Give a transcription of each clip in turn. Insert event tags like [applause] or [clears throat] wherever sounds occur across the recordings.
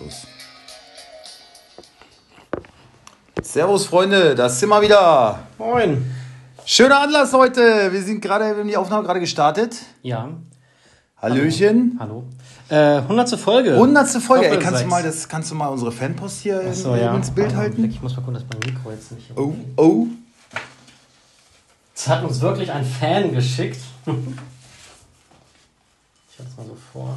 Los. Servus, Freunde, das sind wir wieder. Moin. Schöner Anlass heute. Wir sind gerade, wir haben die Aufnahme gerade gestartet. Ja. Hallöchen. Hallo. Äh, 100. Folge. 100. Folge. Ey, kannst, du mal das, kannst du mal unsere Fanpost hier in- ja. ins Bild halten? Ich muss mal gucken, dass mein Mikro jetzt nicht. Oh, oh. Es hat uns wirklich ein Fan geschickt. [laughs] ich halte es mal so vor.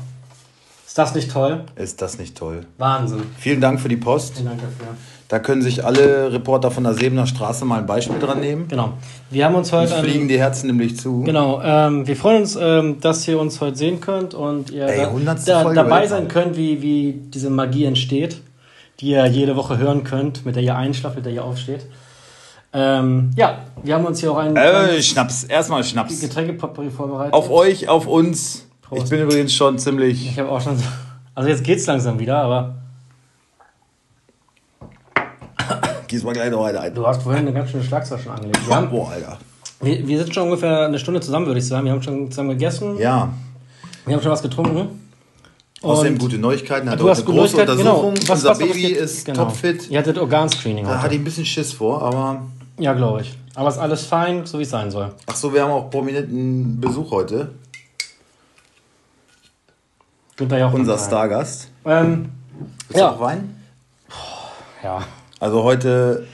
Ist das nicht toll? Ist das nicht toll? Wahnsinn. Vielen Dank für die Post. Vielen Dank dafür. Da können sich alle Reporter von der Sebener Straße mal ein Beispiel dran nehmen. Genau. Wir haben uns Uns heute. fliegen die Herzen nämlich zu. Genau, ähm, wir freuen uns, ähm, dass ihr uns heute sehen könnt und ihr Ey, da, 100. da, dabei sein könnt, wie, wie diese Magie entsteht, die ihr jede Woche hören könnt, mit der ihr einschlaft, mit der ihr aufsteht. Ähm, ja, wir haben uns hier auch ein Äh, Schnaps. Erstmal Schnaps. Getränkepotpourri vorbereitet. Auf euch, auf uns. Prost. Ich bin übrigens schon ziemlich. Ich habe auch schon so. Also jetzt geht's langsam wieder, aber Gieß mal gleich noch eine ein. du hast vorhin eine ganz schöne Schlagzahl schon angelegt. Wir, haben, Boah, Alter. wir, wir sind schon ungefähr eine Stunde zusammen, würde ich sagen. Wir haben schon zusammen gegessen, Ja. wir haben schon was getrunken. Außerdem gute Neuigkeiten. Hat du hast eine große Neuigkeiten, genau. Untersuchung. Was, Unser was Baby geht- ist genau. topfit. Ihr hattet Organscreening Da hatte ich ein bisschen Schiss vor, aber. Ja, glaube ich. Aber ist alles fein, so wie es sein soll. Ach so, wir haben auch prominenten Besuch heute. Günther Jauch. Unser Stargast. Ähm, Ist Ja. auch Wein? ja. Also heute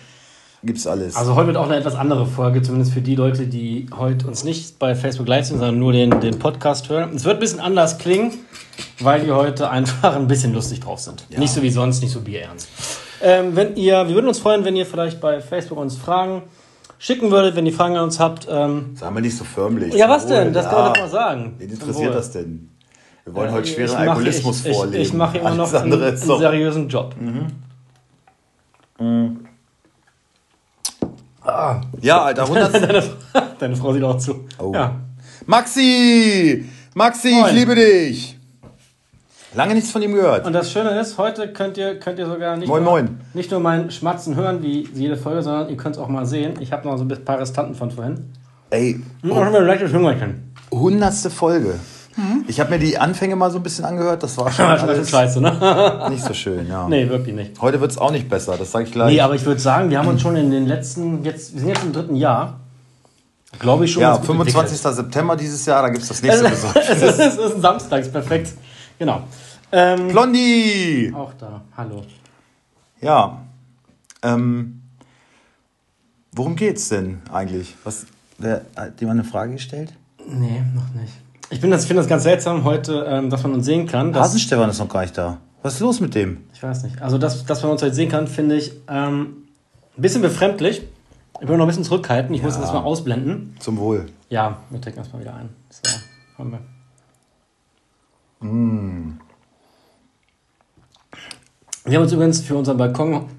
gibt's alles. Also heute wird auch eine etwas andere Folge, zumindest für die Leute, die heute uns nicht bei Facebook Live sind, sondern nur den, den Podcast hören. Es wird ein bisschen anders klingen, weil die heute einfach ein bisschen lustig drauf sind. Ja. Nicht so wie sonst, nicht so bierernst. Ähm, wenn ihr, wir würden uns freuen, wenn ihr vielleicht bei Facebook uns Fragen schicken würdet, wenn ihr Fragen an uns habt. Ähm, Sagen wir nicht so förmlich. ja, was denn? Das Ja. kann man doch mal sagen. Wen interessiert das denn? Wir wollen heute schweren Alkoholismus ich, vorleben. Ich, ich mache immer noch einen, einen seriösen Job. Ja, Alter, 100. [laughs] Deine, deine Frau sieht auch zu. Oh. Ja. Maxi! Maxi, Moin. ich liebe dich! Lange nichts von ihm gehört. Und das Schöne ist, heute könnt ihr, könnt ihr sogar nicht, Moin, nur, moin. nicht nur meinen Schmatzen hören, wie jede Folge, sondern ihr könnt es auch mal sehen. Ich habe noch so ein paar Restanten von vorhin. Ey, leichtes Hüngerchen. hundertste Folge. Ich habe mir die Anfänge mal so ein bisschen angehört. Das war [laughs] schon Das ist alles scheiße, ne? [laughs] nicht so schön, ja. nee, wirklich nicht. Heute wird es auch nicht besser, das sage ich gleich. Nee, aber ich würde sagen, wir haben uns schon in den letzten, jetzt, wir sind jetzt im dritten Jahr, glaube ich schon. ja, ganz gut 25. September dieses Jahr, da gibt [laughs] es das nächste. Besuch. es, ist, es ist ein Samstag, ist perfekt. Genau. Ähm, Blondie! auch da, hallo. Ja. Ähm, worum geht's denn eigentlich? Was, wer, hat jemand eine Frage gestellt? Nee, noch nicht. Ich bin das- finde das ganz seltsam heute, ähm, dass man uns sehen kann. Dass, Hasenstefan ist noch gar nicht da. Was ist los mit dem? Ich weiß nicht. Also, dass, dass man uns heute sehen kann, finde ich ähm, ein bisschen befremdlich. Ich will noch ein bisschen zurückhalten. Ich muss Ja. das mal ausblenden. Zum Wohl. Ja, wir trinken erstmal wieder ein. So, haben wir. Wir haben uns übrigens für unseren Balkon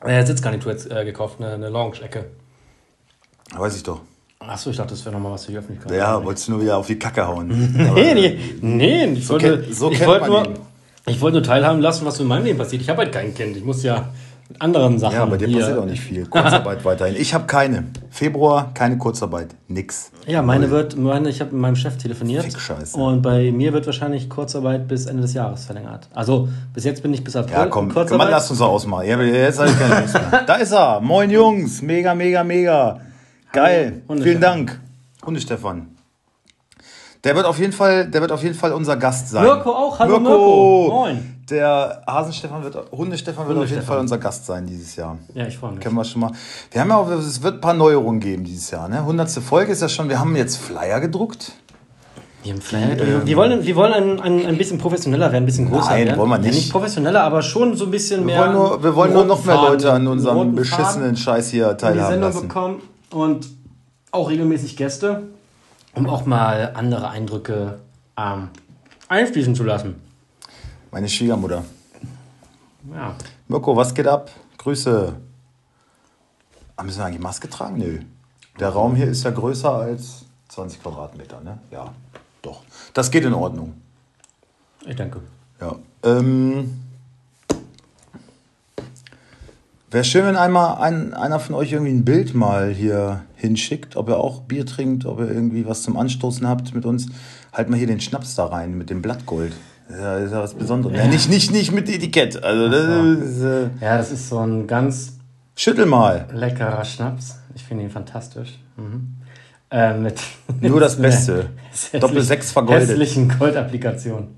äh, Sitzgarnitur jetzt äh, gekauft, eine, eine Lounge-Ecke. Weiß ich doch. Achso, ich dachte, das wäre nochmal was für die Öffentlichkeit. Ja, wolltest du nur wieder auf die Kacke hauen. [laughs] Nee, nee, nee. Ich wollte, kennt- so ich wollte nur, ihn. ich wollte nur teilhaben lassen, was in meinem Leben passiert. Ich habe halt kein Kind. Ich muss ja mit anderen Sachen. Ja, bei dir hier- passiert auch nicht viel. Kurzarbeit [laughs] weiterhin. Ich habe keine. Februar keine Kurzarbeit. Nix. Ja, meine wird, meine, ich habe mit meinem Chef telefoniert. Fick-Scheiße. Und bei mir wird wahrscheinlich Kurzarbeit bis Ende des Jahres verlängert. Also bis jetzt bin ich bis April. Ja, komm, Kurzarbeit. Mann, lass uns doch ausmachen. Ja, jetzt habe ich keine Lust mehr. Da ist er. Moin Jungs. Mega, mega, mega. Geil. Hunde Vielen Stefan. Dank. Hunde Stefan. Der wird auf jeden Fall, der wird auf jeden Fall unser Gast sein. Mirko auch. Hallo Mirko. Moin. Der Hasenstefan wird, Hunde-Stefan wird Hunde auf jeden Stefan. Fall unser Gast sein dieses Jahr. Ja, ich freue mich. Kennen wir schon mal. Wir haben ja auch, es wird ein paar Neuerungen geben dieses Jahr. Ne? 100. Folge ist ja schon, wir haben jetzt Flyer gedruckt. Wir, haben Flyer gedruckt. wir wollen, wir wollen ein, ein, ein bisschen professioneller werden, ein bisschen größer Nein, werden. wollen wir Ja, nicht. nicht professioneller, aber schon so ein bisschen Wir mehr. wollen nur, wir wollen nur noch mehr Leute an unserem beschissenen Scheiß hier in die teilhaben Sendung lassen. bekommen und auch regelmäßig Gäste, um auch mal andere Eindrücke ähm, einfließen zu lassen. Meine Schwiegermutter. Ja. Mirko, was geht ab? Grüße. Ah, müssen wir eigentlich Maske tragen? Nö. Der Raum hier ist ja größer als 20 Quadratmeter, ne? Ja, doch. Das geht in Ordnung. Ich denke. Ja. Ähm, Wäre schön, wenn einmal ein, einer von euch irgendwie ein Bild mal hier hinschickt, ob ihr auch Bier trinkt, ob ihr irgendwie was zum Anstoßen habt mit uns. Halt mal hier den Schnaps da rein mit dem Blattgold. Ja, ist ja was Besonderes. Ja. nicht, nicht, nicht mit Etikett. Also, das ist, äh, Ja, das ist so ein ganz schüttel mal. leckerer Schnaps. Ich finde ihn fantastisch. Mhm. Äh, mit Nur das [laughs] Beste. Doppel sechs vergoldet. Hässlichen Goldapplikation.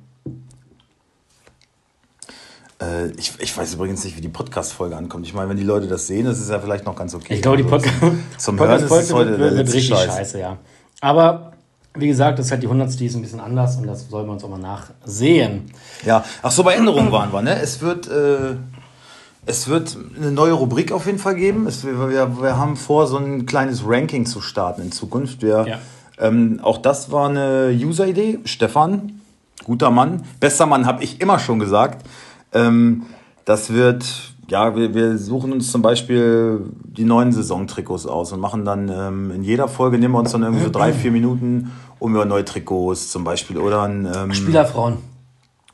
Äh, ich, ich weiß übrigens nicht, wie die Podcast-Folge ankommt. Ich meine, wenn die Leute das sehen, das ist ja vielleicht noch ganz okay. Ich glaube, die Also, Podcast [laughs] Zum Hören ist es heute wird, wird, richtig Scheiß. scheiße, ja. Aber wie gesagt, das ist halt die 100. Die ist ein bisschen anders und das sollen wir uns auch mal nachsehen. Ja, ach so, bei Änderungen waren wir, ne? Es wird, äh, es wird eine neue Rubrik auf jeden Fall geben. Es, wir, wir, wir haben vor, so ein kleines Ranking zu starten in Zukunft. Wir, Ja. ähm, auch das war eine User-Idee. Stefan, guter Mann. Bester Mann, habe ich immer schon gesagt. Ähm, das wird, ja, wir, wir suchen uns zum Beispiel die neuen Saisontrikots aus und machen dann ähm, in jeder Folge, nehmen wir uns dann irgendwie so drei, vier Minuten um über neue Trikots zum Beispiel oder ein ähm, Spielerfrauen.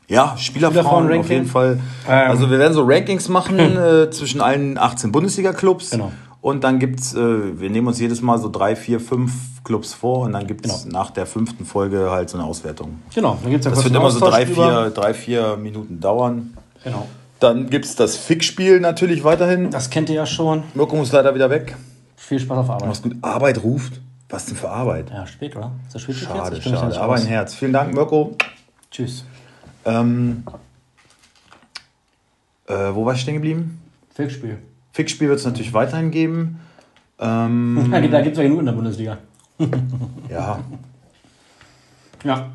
ja, Spielerfrauen Spielerfrauen-Ranking. auf jeden Fall. Ähm. also wir werden so Rankings machen [clears throat] äh, zwischen allen 18 Bundesliga-Clubs. Genau. Und dann gibt's, äh, wir nehmen uns jedes Mal so drei, vier, fünf Clubs vor und dann gibt's Genau. nach der fünften Folge halt so eine Auswertung. Genau, dann gibt es Das wird immer so drei, vier, drei, vier Minuten dauern. Genau. Dann gibt's das Fickspiel natürlich weiterhin. Das kennt ihr ja schon. Mirko muss leider wieder weg. Viel Spaß auf Arbeit. Mach's gut. Arbeit ruft. Was denn für Arbeit? Ja, spät, oder? Ist das spät Schade, mich schade. Aber ein Herz. Vielen Dank, Mirko. Tschüss. Ähm, äh, wo war ich stehen geblieben? Fickspiel. Fickspiel wird es natürlich weiterhin geben. Ähm, [laughs] Da gibt es ja genug in der Bundesliga. [laughs] ja, Ja.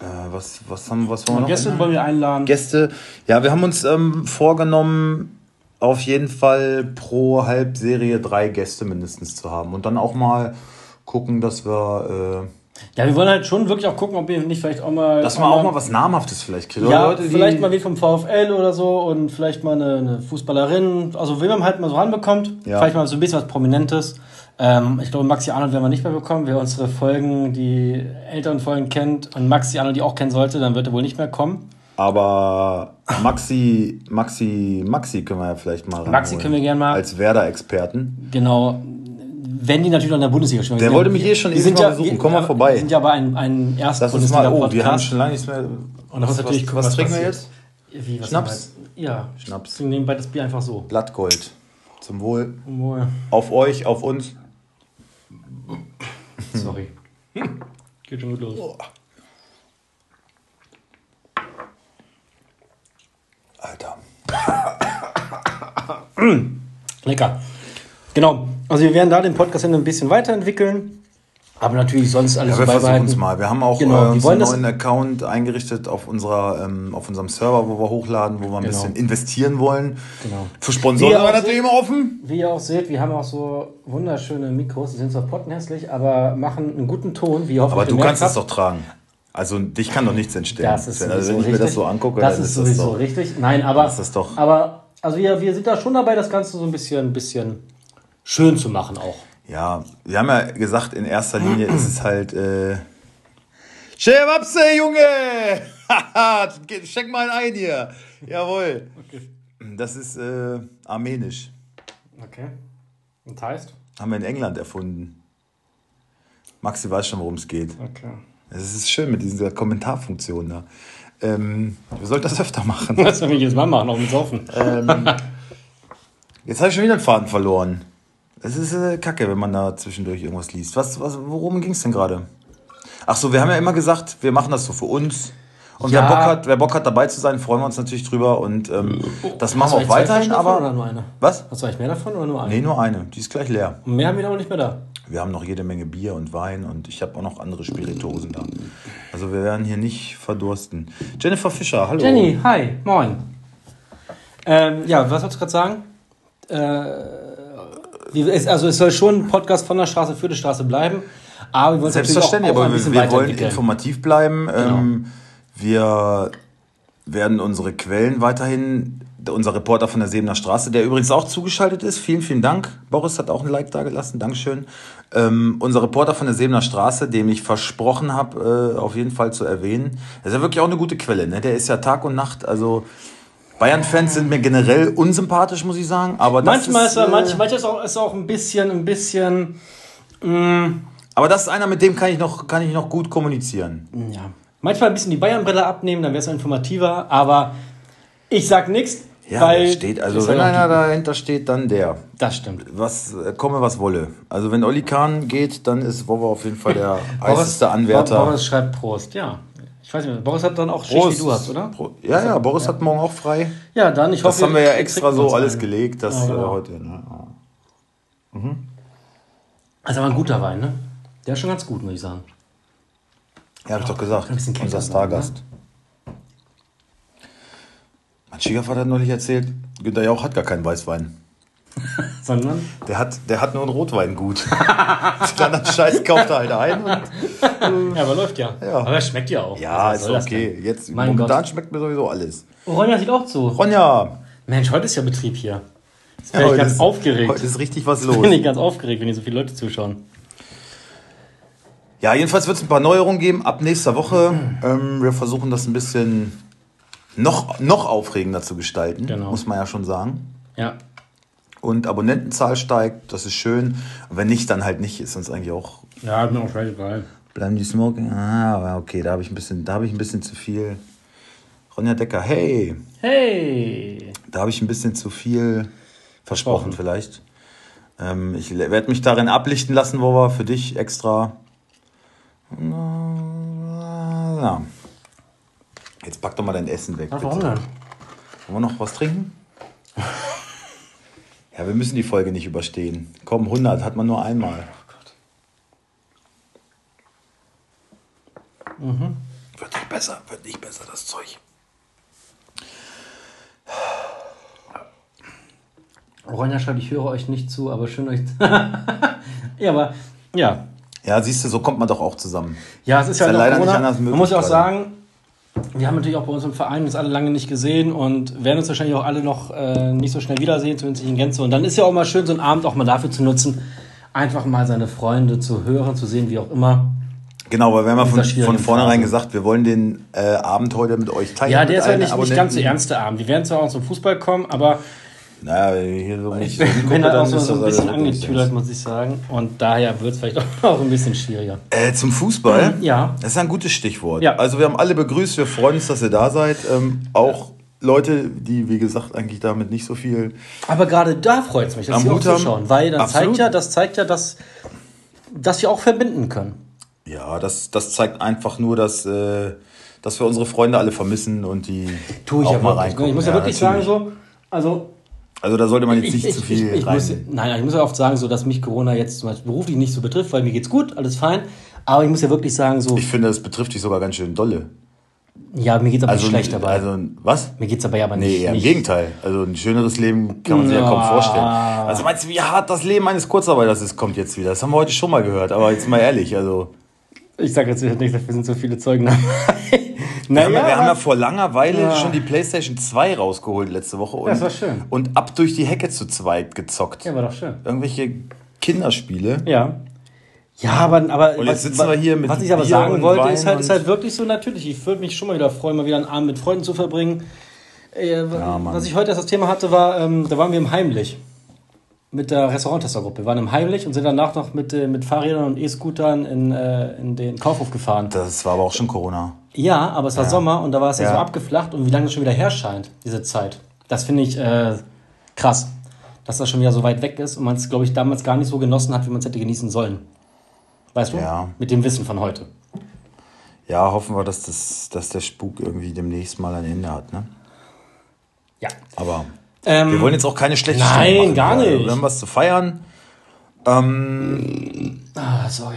Äh, was, was, haben, was wollen wir noch? Gäste wollen wir einladen. Gäste. Ja, wir haben uns ähm, vorgenommen, auf jeden Fall pro Halbserie drei Gäste mindestens zu haben. Und dann auch mal gucken, dass wir, äh, Ja, wir wollen halt schon wirklich auch gucken, ob wir nicht vielleicht auch mal. dass wir auch mal was Namhaftes vielleicht kriegen. Ja, Leute, vielleicht mal wie vom VfL oder so und vielleicht mal eine, eine Fußballerin. Also, wen man halt mal so ranbekommt. Ja. Vielleicht mal so ein bisschen was Prominentes. Ähm, ich glaube, Maxi Arnold werden wir nicht mehr bekommen. Wer unsere Folgen, die älteren Folgen kennt und Maxi Arnold die auch kennen sollte, dann wird er wohl nicht mehr kommen. Aber Maxi, Maxi, Maxi können wir ja vielleicht mal Maxi können wir gern mal. Als Werder-Experten. Genau. Wenn die natürlich noch in der Bundesliga spielen. Der wollte mich ja- eh schon wir ewig mal ja, besuchen. wir- Komm mal ja, vorbei. Wir sind ja aber ein, ein erst Das ist mal, oh, wir haben schon lange nichts mehr. Und da muss natürlich was, was was trinken wir jetzt? Wie, was Schnaps? Ja, Schnaps. Wir nehmen beides Bier einfach so. Blattgold. Zum Wohl. Wohl. Auf euch, auf uns. Sorry. Geht schon gut los. Alter. Lecker. Genau. Also wir werden da den Podcast ein bisschen weiterentwickeln. Aber natürlich sonst alles Ja, wir beibehalten. es mal. Wir haben auch Genau, äh, uns einen das- neuen Account eingerichtet auf, unserer, ähm, auf unserem Server, wo wir hochladen, wo wir ein Genau. bisschen investieren wollen. Genau. Für Sponsoren auch natürlich immer offen. Wie ihr auch seht, wir haben auch so wunderschöne Mikros. Die sind zwar pottenhässlich, aber machen einen guten Ton. Wie Aber du kannst es doch tragen. Also dich kann doch nichts entstehen. Das ist also wenn ich mir richtig. das so angucke, das dann ist sowieso doch, richtig. Nein, aber, Das ist doch- aber also wir, wir sind da schon dabei, das Ganze so ein bisschen, ein bisschen schön zu machen auch. Ja, wir haben ja gesagt, in erster Linie ist es halt. Äh, Schewapse, Junge! [laughs] Steck mal ein hier. Jawohl. Das ist äh, armenisch. Okay. Und heißt? Haben wir in England erfunden. Maxi weiß schon, worum es geht. Okay. Es ist schön mit dieser Kommentarfunktion da. Ähm, wir sollten das öfter machen. [laughs] Das werden wir jedes Mal machen, auch mit Saufen. Jetzt habe ich schon wieder den Faden verloren. Es ist äh, kacke, wenn man da zwischendurch irgendwas liest. Was, was, worum ging es denn gerade? Ach so, wir haben ja immer gesagt, wir machen das so für uns. Und Ja. wer, Bock hat, wer Bock hat, dabei zu sein, freuen wir uns natürlich drüber. Und ähm, das machen wir auch weiterhin. Aber Oder nur eine? was? Hast du eigentlich mehr davon oder nur eine? Nee, nur eine. Die ist gleich leer. Und mehr haben wir aber nicht mehr da. Wir haben noch jede Menge Bier und Wein und ich habe auch noch andere Spirituosen da. Also wir werden hier nicht verdursten. Jennifer Fischer, hallo. Jenny, hi, moin. Ähm, ja, was wolltest du gerade sagen? Äh, also es soll schon ein Podcast von der Straße für die Straße bleiben, aber wir wollen auch, Selbstverständlich, auch ein aber bisschen wir, wir wollen informativ bleiben. Ähm, wir werden unsere Quellen weiterhin, unser Reporter von der Sebener Straße, der übrigens auch zugeschaltet ist, vielen, vielen Dank. Boris hat auch ein Like da gelassen, Dankeschön. Ähm, unser Reporter von der Sebener Straße, dem ich versprochen habe, äh, auf jeden Fall zu erwähnen. Das ist ja wirklich auch eine gute Quelle. Ne? Der ist ja Tag und Nacht, also Bayern-Fans sind mir generell unsympathisch, muss ich sagen. Aber Manchmal ist, äh, manch, manchmal ist auch, ist auch ein bisschen, ein bisschen, aber das ist einer, mit dem kann ich noch, kann ich noch gut kommunizieren. ja. Manchmal ein bisschen die Bayern-Brille abnehmen, dann wäre es informativer, aber ich sag nichts. Ja, weil steht, also wenn einer dahinter steht, dann der. Das stimmt. Was äh, komme, was wolle. Also wenn Oli Kahn geht, dann ist Wowo auf jeden Fall der [laughs] heißeste Anwärter. Boris schreibt Prost, ja. Ich weiß nicht, Boris hat dann auch Schicht, wie du hast, oder? Pro- Ja, ja, Boris hat morgen auch frei. Ja, dann, ich Das hoffe... haben wir ja extra so alles einen. gelegt, dass Ja, äh, genau. heute. Ne? ja. Das ist aber ein guter Wein, ne? Der ist schon ganz gut, muss ich sagen. Ja, hab ich doch gesagt. Ein bisschen Unser Stargast. Mein Schwiegervater hat neulich erzählt, Günter Jauch hat gar keinen Weißwein. [laughs] Sondern... Der hat, der hat nur ein Rotweingut. [laughs] Den anderen Scheiß kauft er halt ein. Und, Ja, aber läuft ja. Ja. Aber es schmeckt ja auch. ja, Was ist okay. Jetzt Mein momentan Gott. schmeckt mir sowieso alles. Ronja sieht auch zu. Ronja! Mensch, heute ist ja Betrieb hier. Jetzt Ja, bin ich heute ganz ist- aufgeregt. Heute ist richtig was Jetzt bin los. ich ganz aufgeregt, wenn hier so viele Leute zuschauen. Ja, jedenfalls wird es ein paar Neuerungen geben ab nächster Woche. Ähm, wir versuchen das ein bisschen noch, noch aufregender zu gestalten, Genau. muss man ja schon sagen. Ja. Und Abonnentenzahl steigt, das ist schön. Und wenn nicht, dann halt nicht, ist uns eigentlich auch. Ja, mir auch scheißegal. Bleiben die Smoking? Ah, aber okay, da habe ich, ein bisschen- da ich ein bisschen zu viel. Ronja Decker, hey, Hey! da habe ich ein bisschen zu viel versprochen, Versprochen. vielleicht. Ähm, ich werde mich darin ablichten lassen, wo wir für dich extra. Ja. Jetzt pack doch mal dein Essen weg. Ach, Bitte. warum denn? Wollen wir noch was trinken? Ja, wir müssen die Folge nicht überstehen. Komm, 100 hat man nur einmal. Wird nicht besser, wird nicht besser, das Zeug. Ronja schreibt, ich höre euch nicht zu, aber schön euch. [laughs] ja, aber ja. Ja, siehst du, so kommt man doch auch zusammen. Ja, es ist, Ist ja, ja leider nicht Corona. anders Man möglich muss ja auch gerade. sagen, wir haben natürlich auch bei uns im Verein uns alle lange nicht gesehen und werden uns wahrscheinlich auch alle noch äh, nicht so schnell wiedersehen, zumindest nicht in Gänze. Und dann ist ja auch mal schön, so einen Abend auch mal dafür zu nutzen, einfach mal seine Freunde zu hören, zu sehen, wie auch immer. Genau, weil wir haben ja von, von vornherein Phase. gesagt, wir wollen den äh, Abend heute mit euch teilen. Ja, der ist halt allen nicht, nicht ganz so ernste Abend. Wir werden zwar auch zum Fußball kommen, aber Naja, hier so nicht ich bin halt auch dann so, so ein bisschen angetüdert, muss ich sagen. Und daher wird es vielleicht [laughs] auch ein bisschen schwieriger. Äh, zum Fußball? Ja. Das ist ein gutes Stichwort. Ja. Also wir haben alle begrüßt, wir freuen uns, dass ihr da seid. Ähm, auch Leute, die, wie gesagt, eigentlich damit nicht so viel... Aber gerade da freut es mich, dass sie auch zuschauen, weil das Absolut. zeigt ja, das zeigt ja, dass, dass wir auch verbinden können. Ja, das, das zeigt einfach nur, dass, äh, dass wir unsere Freunde alle vermissen und die Tue ich auch ja mal wirklich. reingucken. Ich muss ja, wirklich natürlich. sagen, so, also Also da sollte man jetzt ich, nicht ich, zu ich, viel ich, rein... muss, nein, ich muss ja oft sagen, so, dass mich Corona jetzt zum Beispiel beruflich nicht so betrifft, weil mir geht's gut, alles fein. Aber ich muss ja wirklich sagen, so, ich finde, das betrifft dich sogar ganz schön dolle. ja, mir geht's aber Also, nicht schlecht dabei. Also, was? mir geht's aber ja aber nicht. Nee, eher im Gegenteil. Also ein schöneres Leben kann man sich ja Ja. kaum vorstellen. Also meinst du, wie hart das Leben eines Kurzarbeiters ist, kommt jetzt wieder. Das haben wir heute schon mal gehört, aber jetzt mal ehrlich, also... Ich sag jetzt nicht, dafür sind so viele Zeugen dabei. [laughs] Wir, haben, ja, wir haben ja vor langer Weile Ja. schon die PlayStation 2 rausgeholt letzte Woche. Und, Das war schön. Und ab durch die Hecke zu zweit gezockt. ja, war doch schön. Irgendwelche Kinderspiele. Ja. Ja, aber, aber Und jetzt sitzen wir hier mit was ich aber Bier sagen wollte, Wein ist halt, ist halt wirklich so natürlich. Ich würde mich schon mal wieder freuen, mal wieder einen Abend mit Freunden zu verbringen. Äh, Mann. was ich heute erst das Thema hatte, war, ähm, da waren wir im Heimlich. Mit der Restauranttester-Gruppe. Wir waren im Heimlich und sind danach noch mit, äh, mit Fahrrädern und E-Scootern in, äh, in den Kaufhof gefahren. Das war aber auch schon Corona. Ja, aber es war Sommer und da war es ja. Ja. so abgeflacht und wie lange es schon wieder her scheint, diese Zeit. Das finde ich äh, krass, dass das schon wieder so weit weg ist und man es, glaube ich, damals gar nicht so genossen hat, wie man es hätte genießen sollen. Weißt du? Ja. Mit dem Wissen von heute. Ja, hoffen wir, dass, das, dass der Spuk irgendwie demnächst mal ein Ende hat. Ne? Ja. Aber Ähm, wir wollen jetzt auch keine schlechte nein, Stimmung machen. gar nicht. Wir haben was zu feiern. ah, sorry.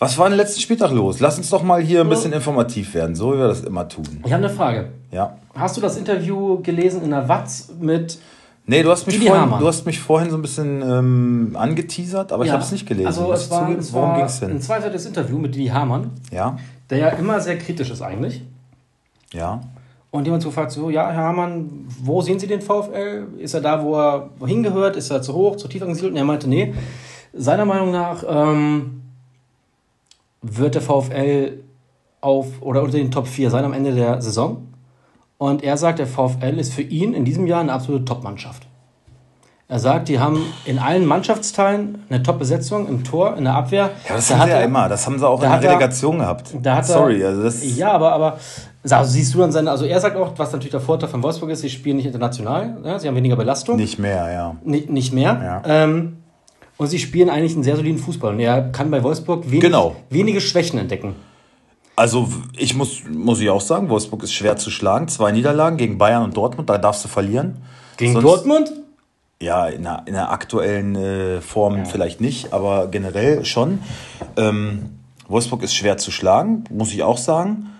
Was war den letzten Spieltag los? Lass uns doch mal hier ein bisschen informativ werden, so wie wir das immer tun. Ich habe eine Frage. Ja. Hast du das Interview gelesen in der Watz mit. Nee, du hast mich, Didi vorhin, Hamann. du hast mich vorhin so ein bisschen ähm, angeteasert, aber ich habe es nicht gelesen. Also, es war, zugeben. es Worum ging es ein denn? zweiseitiges Interview mit Didi Hamann, Ja, der ja immer sehr kritisch ist eigentlich. ja. Und jemand fragt so, ja, Herr Hamann, wo sehen Sie den VfL? Ist er da, wo er hingehört? Ist er zu hoch, zu tief angesiedelt? Und er meinte, nee, seiner Meinung nach ähm, wird der VfL auf oder unter den Top 4 sein am Ende der Saison. Und er sagt, der VfL ist für ihn in diesem Jahr eine absolute Top-Mannschaft. Er sagt, die haben in allen Mannschaftsteilen eine Top-Besetzung im Tor, in der Abwehr. Ja, das Da haben sie ja er- immer. Das haben sie auch in der er- Relegation gehabt. Da Sorry, er, also das ja, aber, aber also siehst du dann seine, also er sagt auch, was natürlich der Vorteil von Wolfsburg ist, sie spielen nicht international, ja, sie haben weniger Belastung, nicht mehr, ja. nicht, nicht mehr. Ja. Ähm, und sie spielen eigentlich einen sehr soliden Fußball. Und er kann bei Wolfsburg wenig, Genau. wenige Schwächen entdecken. Also ich muss, muss ich auch sagen, Wolfsburg ist schwer zu schlagen. Zwei Niederlagen gegen Bayern und Dortmund, da darfst du verlieren. Gegen Sonst- Dortmund? Ja, in der, in der aktuellen äh, Form vielleicht nicht, aber generell schon. Ähm, Wolfsburg ist schwer zu schlagen, muss ich auch sagen.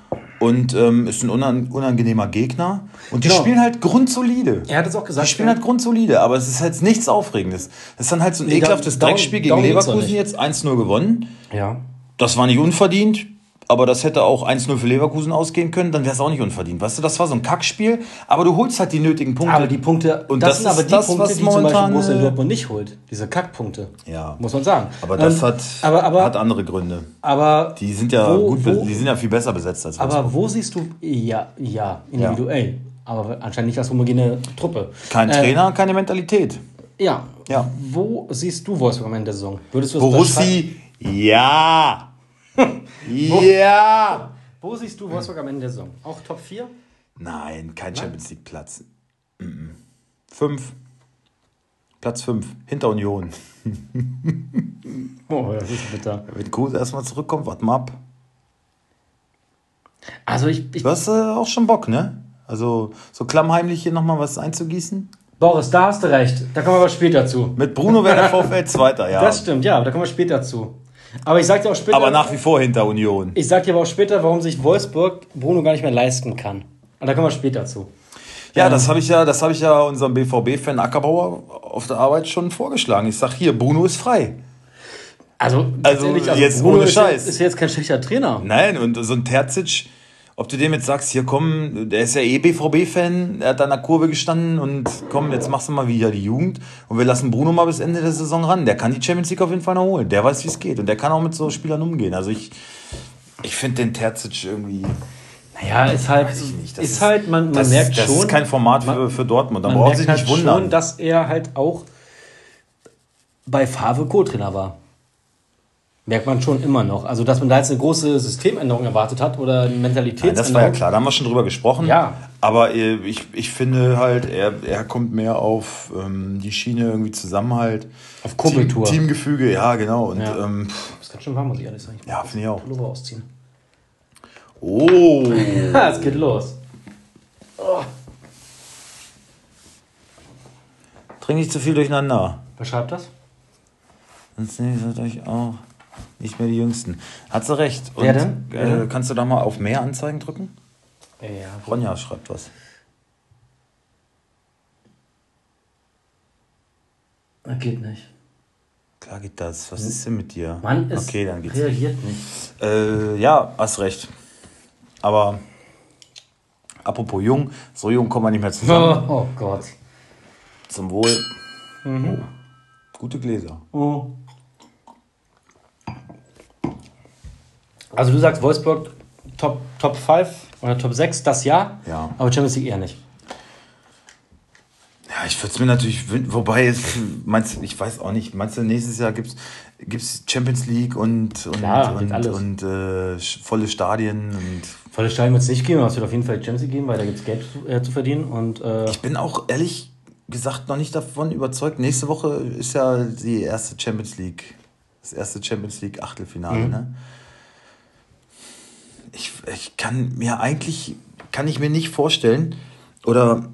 Und ähm, ist ein unan unangenehmer Gegner. Und die Genau. spielen halt grundsolide. Er hat es auch gesagt. Die spielen halt grundsolide, aber es ist halt nichts Aufregendes. Das ist dann halt so ein Nee, ekelhaftes darum- Dreckspiel gegen geht's doch Leverkusen jetzt, 1-0 gewonnen. ja. Das war nicht unverdient, aber das hätte auch 1-0 für Leverkusen ausgehen können, dann wäre es auch nicht unverdient. Weißt du, das war so ein Kackspiel, aber du holst halt die nötigen Punkte. Aber die Punkte, Und das, das sind aber die das, Punkte, was die zum Beispiel momentan, Borussia äh, Dortmund nicht holt. Diese Kackpunkte. Ja. Muss man sagen. aber das Ähm, hat, aber, aber, hat andere Gründe. aber, Die sind ja wo, gut, wo, die sind ja viel besser besetzt als Wolfsburg. aber wo siehst du, ja, ja, individuell, aber anscheinend nicht als homogene Truppe. Kein Äh, Trainer, keine Mentalität. Ja. Ja. Wo siehst du Wolfsburg am Ende der Saison? Würdest du das? Borussi, ja. Ja. Wo siehst du Wolfsburg am Ende der Saison? Auch Top 4? Nein, kein Champions League Platz. Mhm. Fünf. Platz fünf. Hinter Union. [laughs] Oh, das ist bitter. Wenn Kuse erstmal zurückkommt, warte mal ab. Also ich, ich Du hast äh, auch schon Bock, ne? Also so klammheimlich hier nochmal was einzugießen. Boris, da hast du recht. Da kommen wir aber später zu. Mit Bruno wäre der [laughs] VfL Zweiter, ja. Das stimmt, ja, aber da kommen wir später zu. Aber ich sag dir auch später. Aber nach wie vor hinter Union. Ich sag dir aber auch später, warum sich Wolfsburg Bruno gar nicht mehr leisten kann. Und da kommen wir später zu. Ja, das habe ich ja, das habe ich ja unserem BVB-Fan Ackerbauer auf der Arbeit schon vorgeschlagen. Ich sag hier, Bruno ist frei. Also, Also, ganz jetzt ohne ist, Scheiß. Ist jetzt kein schlechter Trainer. Nein, und so ein Terzic, ob du dem jetzt sagst, hier komm, der ist ja eh BVB-Fan, er hat da an der Kurve gestanden und komm, jetzt machst du mal wieder die Jugend und wir lassen Bruno mal bis Ende der Saison ran. Der kann die Champions League auf jeden Fall noch holen. Der weiß, wie es geht und der kann auch mit so Spielern umgehen. Also ich, ich finde den Terzic irgendwie, Naja, ist halt, weiß ich nicht. Das ist, halt, man, man das, merkt das schon. ist kein Format für, für Dortmund. Da man braucht sich halt nicht wundern. schon, dass er halt auch bei Favre Co-Trainer war. Merkt man schon immer noch. Also, dass man da jetzt eine große Systemänderung erwartet hat oder eine Nein, Mentalitätsänderung. das war ja klar, da haben wir schon drüber gesprochen. Ja. Aber äh, ich, ich finde halt, er, er kommt mehr auf ähm, die Schiene irgendwie Zusammenhalt. Auf Kumpeltour. Team, Teamgefüge, ja, genau. Und Ja. ähm, Das kann schon warm, muss ich ehrlich sagen. Ich Ja, finde ich auch. Pullover ausziehen. oh. [laughs] Es geht los. Oh. Trink nicht zu viel durcheinander. Wer schreibt das? Sonst seid euch auch nicht mehr die Jüngsten. Hat sie recht. Und, Wer denn? Wer Äh, denn? kannst du da mal auf mehr Anzeigen drücken? Ja. Ronja schreibt was. Das geht nicht. Klar geht das. Was ist denn mit dir? Mann, es okay, dann geht's. reagiert nicht. Äh, ja, hast recht. Aber apropos jung, so jung kommen wir nicht mehr zusammen. Oh, [laughs] oh Gott. Zum Wohl. Oh, gute Gläser. Oh. Also du sagst Wolfsburg Top, Top 5 oder Top 6 das Jahr, Ja. aber Champions League eher nicht. Ja, ich würde es mir natürlich wünschen, wobei, es, meinst ich weiß auch nicht, meinst du, nächstes Jahr gibt es Champions League und, und, Klar, und, alles. und äh, volle Stadien und Volle Stadion wird es nicht geben, aber es wird auf jeden Fall Champions League geben, weil da gibt es Geld zu, äh, zu verdienen. Und äh, ich bin auch ehrlich gesagt noch nicht davon überzeugt. Nächste Woche ist ja die erste Champions League, das erste Champions League Achtelfinale, Mhm. ne? Ich, ich kann mir eigentlich, kann ich mir nicht vorstellen, oder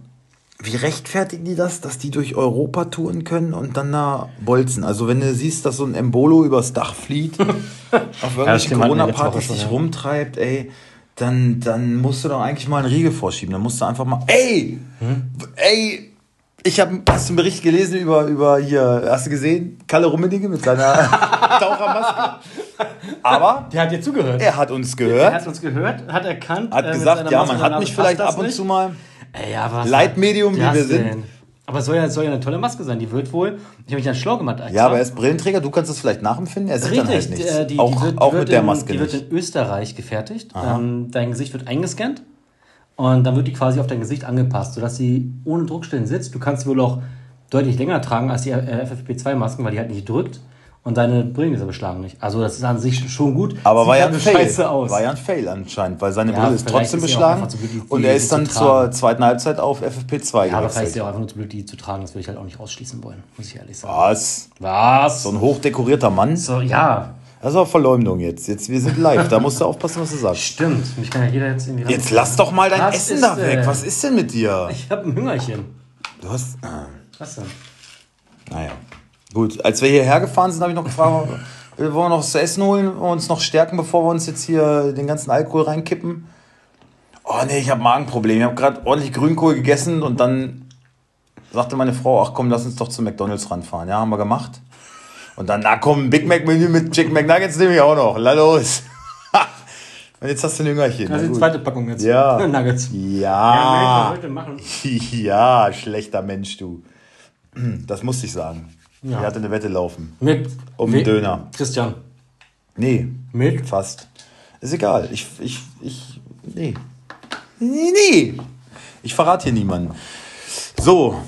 wie rechtfertigen die das, dass die durch Europa touren können und dann da bolzen? Also wenn du siehst, dass so ein Embolo übers Dach flieht, [laughs] auf irgendwelche stimmt, hatten wir letzte Woche Corona-Partys sich ja. rumtreibt, ey, dann, dann musst du doch eigentlich mal einen Riegel vorschieben. Dann musst du einfach mal, ey, Hm? ey, ich habe, hast du einen Bericht gelesen über, über hier, hast du gesehen, Kalle Rummenigge mit seiner [laughs] Tauchermaske? Aber der hat dir zugehört. er hat uns Er gehört, hat uns gehört, hat erkannt. hat äh, gesagt, ja, man hat mich vielleicht ab und nicht. zu mal. Ey, ja, was Leitmedium, wie wir sind. denn? Aber es soll ja, soll ja eine tolle Maske sein. Die wird wohl. Ich habe mich dann schlau gemacht. Ja, aber er ist Brillenträger, du kannst das vielleicht nachempfinden, er sieht dann halt Richtig, nichts. äh, die, auch die wird, auch mit der in, Maske Die wird in Österreich gefertigt. Ähm, dein Gesicht wird eingescannt und dann wird die quasi auf dein Gesicht angepasst, sodass sie ohne Druckstellen sitzt. Du kannst sie wohl auch deutlich länger tragen als die äh, FFP2-Masken, weil die halt nicht drückt und deine Brillengläser beschlagen nicht. Also das ist an sich schon gut. Aber Sieht war ja halt ein Fail. aus. War ja ein Fail anscheinend, weil seine Ja, Brille ist trotzdem ist beschlagen blöd, die- und er ist dann zur zweiten Halbzeit auf FFP2 ja, aber vielleicht ist ja auch einfach nur zu blöd, die zu tragen. Das würde ich halt auch nicht ausschließen wollen, muss ich ehrlich sagen. Was? Was? So ein hochdekorierter Mann? So, ja, Das ist auch Verleumdung jetzt. jetzt. Wir sind live, da musst du aufpassen, was du sagst. stimmt. Mich kann ja jeder jetzt irgendwie Jetzt lass doch mal dein Was Essen da weg. denn? Was ist denn mit dir? Ich habe ein Hüngerchen. Du hast. Ah, Was denn? naja. Gut, als wir hierher gefahren sind, habe ich noch gefragt, [laughs] wollen wir noch was zu essen holen und uns noch stärken, bevor wir uns jetzt hier den ganzen Alkohol reinkippen? Oh nee, ich habe Magenprobleme. Ich habe gerade ordentlich Grünkohl gegessen und dann sagte meine Frau, ach komm, lass uns doch zu McDonalds ranfahren. Ja, haben wir gemacht. Und dann, na komm, Big Mac Menü mit Chicken McNuggets nehme ich auch noch. La los. [laughs] und jetzt hast du ein Jüngerchen. Das ist die zweite Packung jetzt. Ja. [laughs] Nuggets. Ja. [laughs] Ja, schlechter Mensch, du. [clears throat] Das musste ich sagen. Ja. Er hatte eine Wette laufen. Mit. Um einen Döner. Christian. Nee, Mit? fast. Ist egal. Ich, ich, ich, nee. Nee, nee. Ich verrate hier niemanden. So,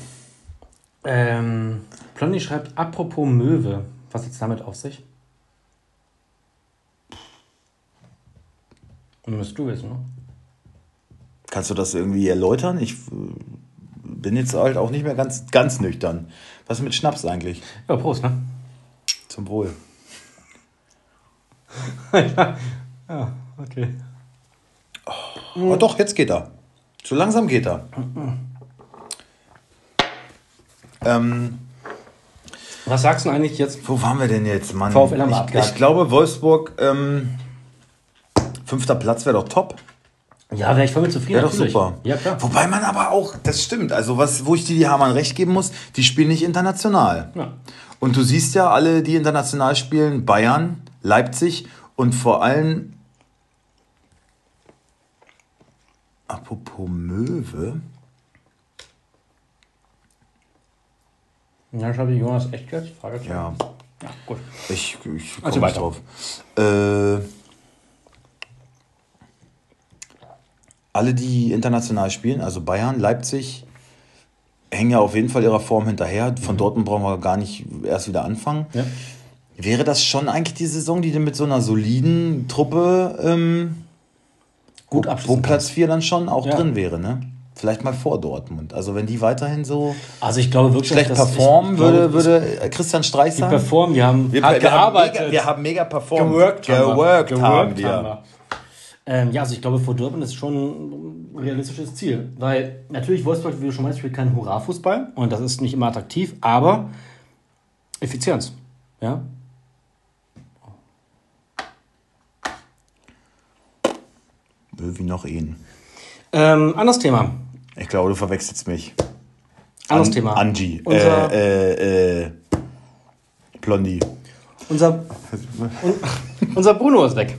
Ähm, Plonni schreibt, apropos Möwe. Was hat's damit auf sich? Müsst du wissen, ne? kannst du das irgendwie erläutern? Ich äh, bin jetzt halt auch nicht mehr ganz, ganz nüchtern. Was ist mit Schnaps eigentlich? Ja, Prost, ne? Zum Wohl. [laughs] Ja, okay. Oh, doch, jetzt geht er. So langsam geht er. ähm, Was sagst du eigentlich jetzt? Wo waren wir denn jetzt, Mann? VfL haben wir ich, ich glaube, Wolfsburg, ähm, fünfter Platz wäre doch top. Ja, wäre ich voll mit zufrieden. Wäre doch super. Ja, klar. Wobei man aber auch, das stimmt, also was, wo ich dir die Hamann recht geben muss, die spielen nicht international. Ja. Und du siehst ja alle, die international spielen, Bayern, Leipzig und vor allem, apropos Möwe, Ja, schreibe ich Jonas echt jetzt? Frage ja, ja, gut. ich, ich komme Also weiter. drauf. Äh, alle, die international spielen, also Bayern, Leipzig, hängen ja auf jeden Fall ihrer Form hinterher. Von Dortmund brauchen wir gar nicht erst wieder anfangen. Ja. Wäre das schon eigentlich die Saison, die du mit so einer soliden Truppe, ähm, Gut wo, wo Platz 4 dann schon auch Ja. drin wäre, ne? Vielleicht mal vor Dortmund. Also wenn die weiterhin so Also ich glaube wirklich, schlecht performen, ich, ich glaube, würde, würde äh, Christian Streich Die sagen. performen, wir haben Wir, hart wir, haben gearbeitet. mega, wir haben mega performt. geworkt haben wir. Geworkt haben Geworkt wir. haben wir. Ähm, ja, also ich glaube, vor Dortmund ist schon ein realistisches Ziel. Weil natürlich Wolfsburg, wie du schon meinst, spielt keinen Hurra-Fußball und das ist nicht immer attraktiv, aber Effizienz. Ja? Wie noch ihn. Ähm, anderes Thema. Ich glaube, du verwechselst mich. Anderes An- Thema. Angie. Unser, Äh, äh, äh, Blondie. unser, un, [laughs] unser Bruno ist weg.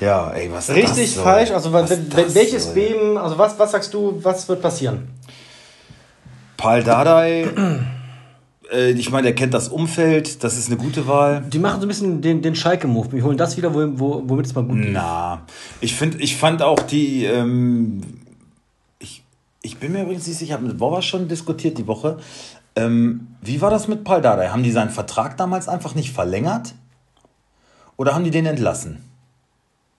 Ja, ey, was Richtig das falsch. Also Was welches soll? Beben, also was, was sagst du, was wird passieren? Paul Dardai, [clears throat] äh, ich meine, er kennt das Umfeld, das ist eine gute Wahl. Die machen so ein bisschen den, den Schalke-Move. Wir holen das wieder, wo, wo, womit es mal gut geht. Na, ich finde, ich fand auch die, ähm, ich, bin mir übrigens nicht sicher, ich habe mit Boba schon diskutiert die Woche. Ähm, wie war das mit Paul Dardai? Haben die seinen Vertrag damals einfach nicht verlängert? Oder haben die den entlassen?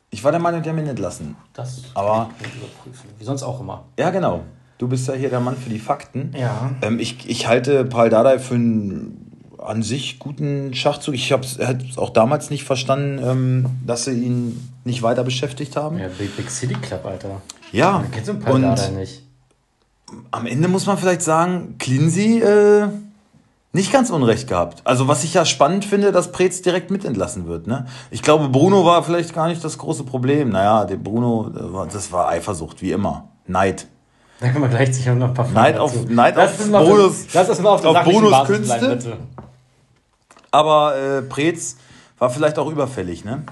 Ich war der Meinung, die haben ihn entlassen. Das Aber- kann ich überprüfen. Wie sonst auch immer. Ja, genau. Du bist ja hier der Mann für die Fakten. Ja. Ähm, ich, ich halte Paul Dardai für einen an sich guten Schachzug. Ich habe es auch damals nicht verstanden, ähm, dass sie ihn nicht weiter beschäftigt haben. Ja, Big, Big City Club, Alter. Ja, Man kennt so ein paar und Dada nicht. Am Ende muss man vielleicht sagen, Clincy äh, nicht ganz unrecht gehabt. Also was ich ja spannend finde, dass Preetz direkt mitentlassen wird. Ne? Ich glaube, Bruno war vielleicht gar nicht das große Problem. Naja, der Bruno, das war Eifersucht, wie immer. Neid. Da können wir gleich sicher noch ein paar Neid dazu. auf- Neid Lass auf Brunos- Lass uns mal auf, der auf bleiben, Künste. bitte. Aber äh, Preetz war vielleicht auch überfällig, ne?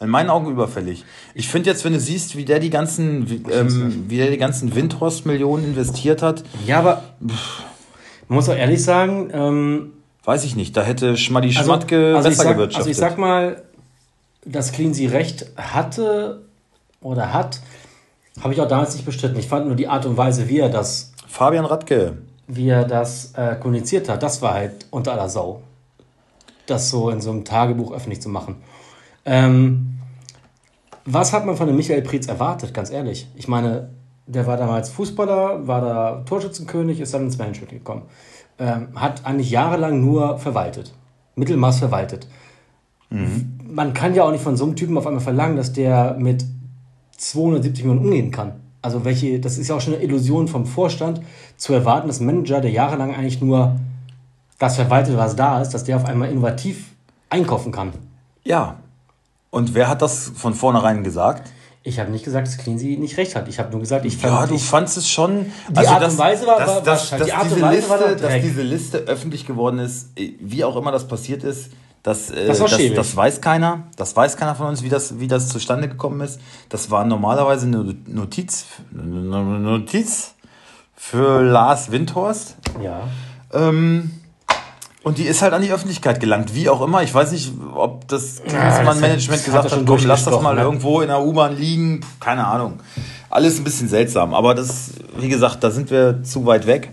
In meinen Augen überfällig. Ich finde jetzt, wenn du siehst, wie der die ganzen, wie, ähm, wie der die ganzen Windhorst-Millionen investiert hat, Ja, aber man muss auch ehrlich sagen, ähm, weiß ich nicht. Da hätte Schmaddi also, Schmatke also, ich besser sag, gewirtschaftet. also ich sag mal, dass Cleansey recht hatte oder hat, habe ich auch damals nicht bestritten. Ich fand nur die Art und Weise, wie er das Fabian Radke. wie er das äh, kommuniziert hat, das war halt unter aller Sau. Das so in so einem Tagebuch öffentlich zu machen. Ähm, was hat man von dem Michael Preetz erwartet, ganz ehrlich? Ich meine, der war damals Fußballer, war da Torschützenkönig, ist dann ins Management gekommen. Ähm, hat eigentlich jahrelang nur verwaltet. Mittelmaß verwaltet. Mhm. Man kann ja auch nicht von so einem Typen auf einmal verlangen, dass der mit 270 Millionen umgehen kann. Also welche, das ist ja auch schon eine Illusion vom Vorstand, zu erwarten, dass ein Manager, der jahrelang eigentlich nur das verwaltet, was da ist, dass der auf einmal innovativ einkaufen kann. Ja. Und wer hat das von vornherein gesagt? Ich habe nicht gesagt, dass Cleansey nicht recht hat. Ich habe nur gesagt, ich fand. Ja, du ich, fandst es schon. Die also Art das, und Weise war, das, war, das, war das, die Art und Weise Liste, war dass diese Liste öffentlich geworden ist, wie auch immer das passiert ist, das, äh, das, das, das, weiß keiner. Das weiß keiner von uns, wie das, wie das zustande gekommen ist. Das war normalerweise eine Notiz, eine Notiz für Lars Windhorst. Ja. Ähm, und die ist halt an die Öffentlichkeit gelangt, wie auch immer. Ich weiß nicht, ob das Klinsmann-Management ja, gesagt hat, komm, lass das mal ne? irgendwo in der U-Bahn liegen. Keine Ahnung. Alles ein bisschen seltsam. Aber das, wie gesagt, da sind wir zu weit weg.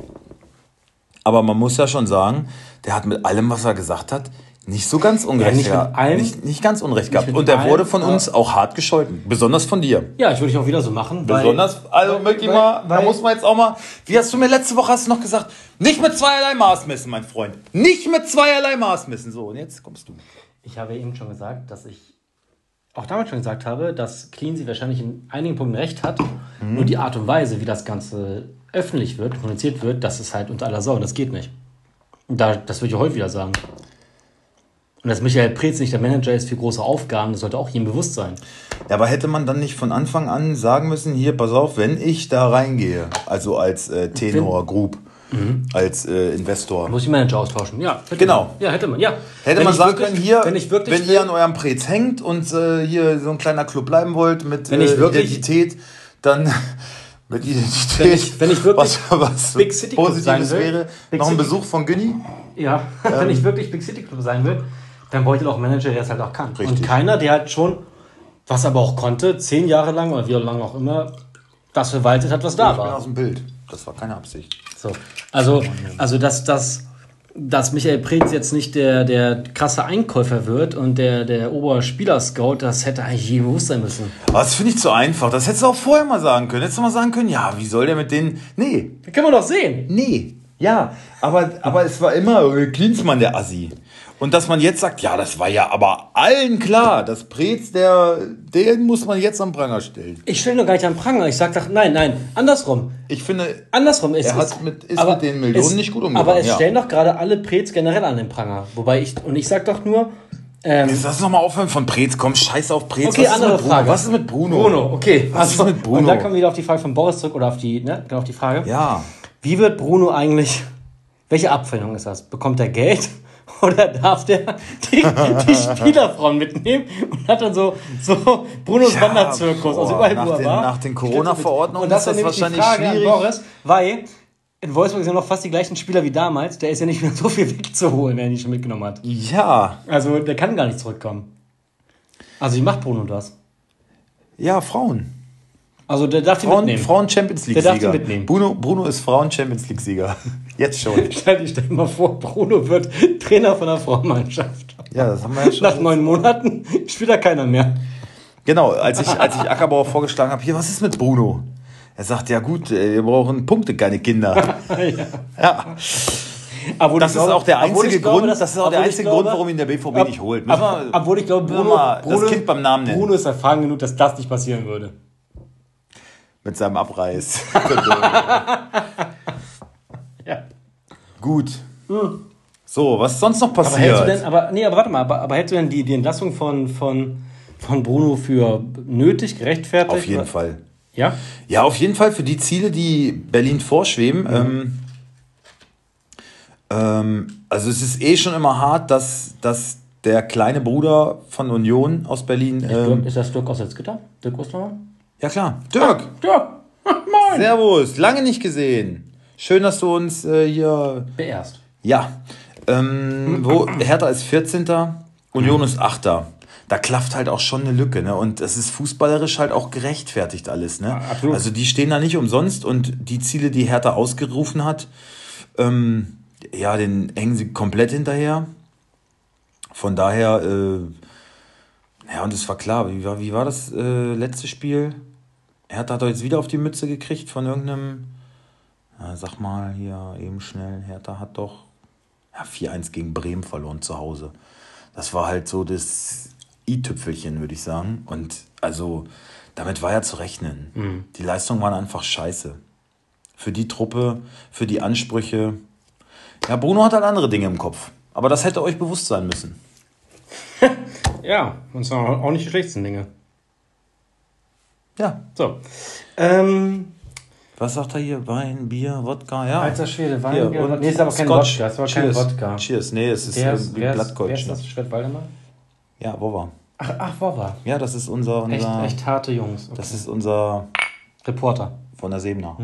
Aber man muss ja schon sagen, der hat mit allem, was er gesagt hat, nicht so ganz unrecht ja, nicht, allem, nicht, nicht, ganz unrecht gehabt. Und er wurde von uns auch hart gescholten. Besonders von dir. Ja, ich würde ich auch wieder so machen. Besonders, weil, also möchte ich mal, weil, da muss man jetzt auch mal, wie hast du mir letzte Woche hast du noch gesagt, nicht mit zweierlei Maß messen, mein Freund. Nicht mit zweierlei Maß messen. So, und jetzt kommst du. Ich habe eben schon gesagt, dass ich auch damals schon gesagt habe, dass Cleansy wahrscheinlich in einigen Punkten recht hat. Mhm. Nur die Art und Weise, wie das Ganze öffentlich wird, kommuniziert wird, das ist halt unter aller Sau. Das geht nicht. Und da, das würde ich heute wieder sagen. Und dass Michael Preetz nicht der Manager ist für große Aufgaben, das sollte auch jedem bewusst sein. Ja, aber hätte man dann nicht von Anfang an sagen müssen, hier, pass auf, wenn ich da reingehe, also als äh, Tenor Group, mhm. als äh, Investor. Muss ich Manager austauschen, ja. Genau. Man. Ja, hätte man, ja. Hätte wenn man sagen wirklich, können, hier, wenn, ich wirklich wenn ihr an eurem Preetz hängt und äh, hier so ein kleiner Club bleiben wollt mit äh, wirklich, Identität, dann [laughs] mit Identität, wenn ich, wenn ich wirklich was, was Big City Club Positives wäre, Big noch ein. Besuch von Günni. Ja, [laughs] ähm, wenn ich wirklich Big City Club sein will, dann bräuchte auch Manager, der es halt auch kann. Richtig. Und keiner, der halt schon, was aber auch konnte, zehn Jahre lang oder wie lange auch immer, das verwaltet hat, was da ich war. Bin aus dem Bild. Das war keine Absicht. So. Also, also dass, dass, dass Michael Preetz jetzt nicht der, der krasse Einkäufer wird und der, der Oberspieler-Scout, das hätte eigentlich jedem bewusst sein müssen. Aber das finde ich zu einfach. Das hättest du auch vorher mal sagen können. Hättest du mal sagen können, ja, wie soll der mit denen. Nee. Das können wir doch sehen. Nee. Ja, aber, aber es war immer Klinsmann der Assi. Und dass man jetzt sagt, ja, das war ja aber allen klar, das Prez, der, den muss man jetzt am Pranger stellen. Ich stelle nur gar nicht am Pranger. Ich sage, nein, nein, andersrum. Ich finde, andersrum ist, er hat mit, ist mit den Millionen es, nicht gut umgegangen. Aber es ja. stellen doch gerade alle Prez generell an den Pranger. Wobei ich, und ich sage doch nur, ähm, Jetzt lass uns nochmal aufhören von Prez. Komm, scheiß auf Prez. Okay, Was andere Frage. Was ist mit Bruno? Bruno, okay. Was also, ist mit Bruno? Und dann kommen wir wieder auf die Frage von Boris zurück oder auf die, ne, genau auf die Frage. Ja. Wie wird Bruno eigentlich, welche Abfindung ist das? Bekommt er Geld? [laughs] oder darf der die, die [laughs] Spielerfrauen mitnehmen und hat dann so, so Brunos ja, Wanderzirkus, also überall, nach wo er den, war. Nach den Corona-Verordnungen ist das wahrscheinlich schwierig. Boris, weil in Wolfsburg sind noch fast die gleichen Spieler wie damals. Der ist ja nicht mehr so viel wegzuholen, wenn er die schon mitgenommen hat. Ja. Also der kann gar nicht zurückkommen. Also wie macht Bruno das? Ja, Frauen. Also der darf Frauen, die mitnehmen. Frauen Champions League Sieger. Der darf mitnehmen. Bruno, Bruno ist Frauen Champions League Sieger. [laughs] Jetzt schon. [laughs] stell, stell dir mal vor, Bruno wird Trainer von der Frauenmannschaft. Ja, das haben wir ja schon. Nach neun Monaten spielt da keiner mehr. Genau, als ich, als ich Ackerbauer vorgeschlagen habe, hier, was ist mit Bruno? Er sagt, ja gut, äh, wir brauchen Punkte, keine Kinder. [laughs] ja. ja. Aber das glaube, ist auch der einzige Grund, glaube, das ist auch der einzige glaube, Grund, warum ihn der BVB ab, nicht holt. Aber, obwohl ich glaube, Bruno, Bruno, das Kind beim Namen nennen. Bruno ist erfahren genug, dass das nicht passieren würde mit seinem Abreiß. [laughs] ja. Gut. Hm. So, was ist sonst noch passiert? Aber hältst du denn, aber, nee, aber warte mal, aber, aber hältst du denn die, die Entlassung von, von, von Bruno für nötig, gerechtfertigt? Auf jeden Fall. Ja? Ja, auf jeden Fall für die Ziele, die Berlin vorschweben. Mhm. Ähm, ähm, also es ist eh schon immer hart, dass, dass der kleine Bruder von Union aus Berlin. Ähm, ist das Dirk aus Salzgitter? Dirk Ostermann? Ja klar. Dirk. Ah, Dirk. Moin. Servus. Lange nicht gesehen. Schön, dass du uns äh, hier beehrst. Ja. Ähm, wo Hertha ist 14. Union ist 8. Da klafft halt auch schon eine Lücke, ne? Und es ist fußballerisch halt auch gerechtfertigt alles, ne? absolut. Also die stehen da nicht umsonst und die Ziele, die Hertha ausgerufen hat, Ähm, ja, den hängen sie komplett hinterher. Von daher, äh, ja, und es war klar, wie war, wie war das äh, letzte Spiel? Hertha hat doch jetzt wieder auf die Mütze gekriegt von irgendeinem, ja, sag mal hier eben schnell, Hertha hat doch ja, 4-1 gegen Bremen verloren zu Hause. Das war halt so das i-Tüpfelchen, würde ich sagen. Und also, damit war ja zu rechnen. Mhm. Die Leistungen waren einfach scheiße. Für die Truppe, für die Ansprüche. Ja, Bruno hat halt andere Dinge im Kopf. Aber das hätte euch bewusst sein müssen. [laughs] Ja, und zwar auch nicht die schlechtesten Dinge. Ja. So. Ähm, Was sagt er hier? Wein, Bier, Wodka, ja. Alter Schwede, Wein, Hier, Bier, und nee, ist aber kein Scotch. Wodka, aber kein Cheers. Wodka. Cheers, nee, es ist irgendwie wer ist, wer Blattgold. ist das? Schwert Waldemar? Ja, Wova. Ach, ach, Wova. Ja, das ist unser, Echt, unser echt harte Jungs. Okay. das ist unser Reporter. von der Sebener.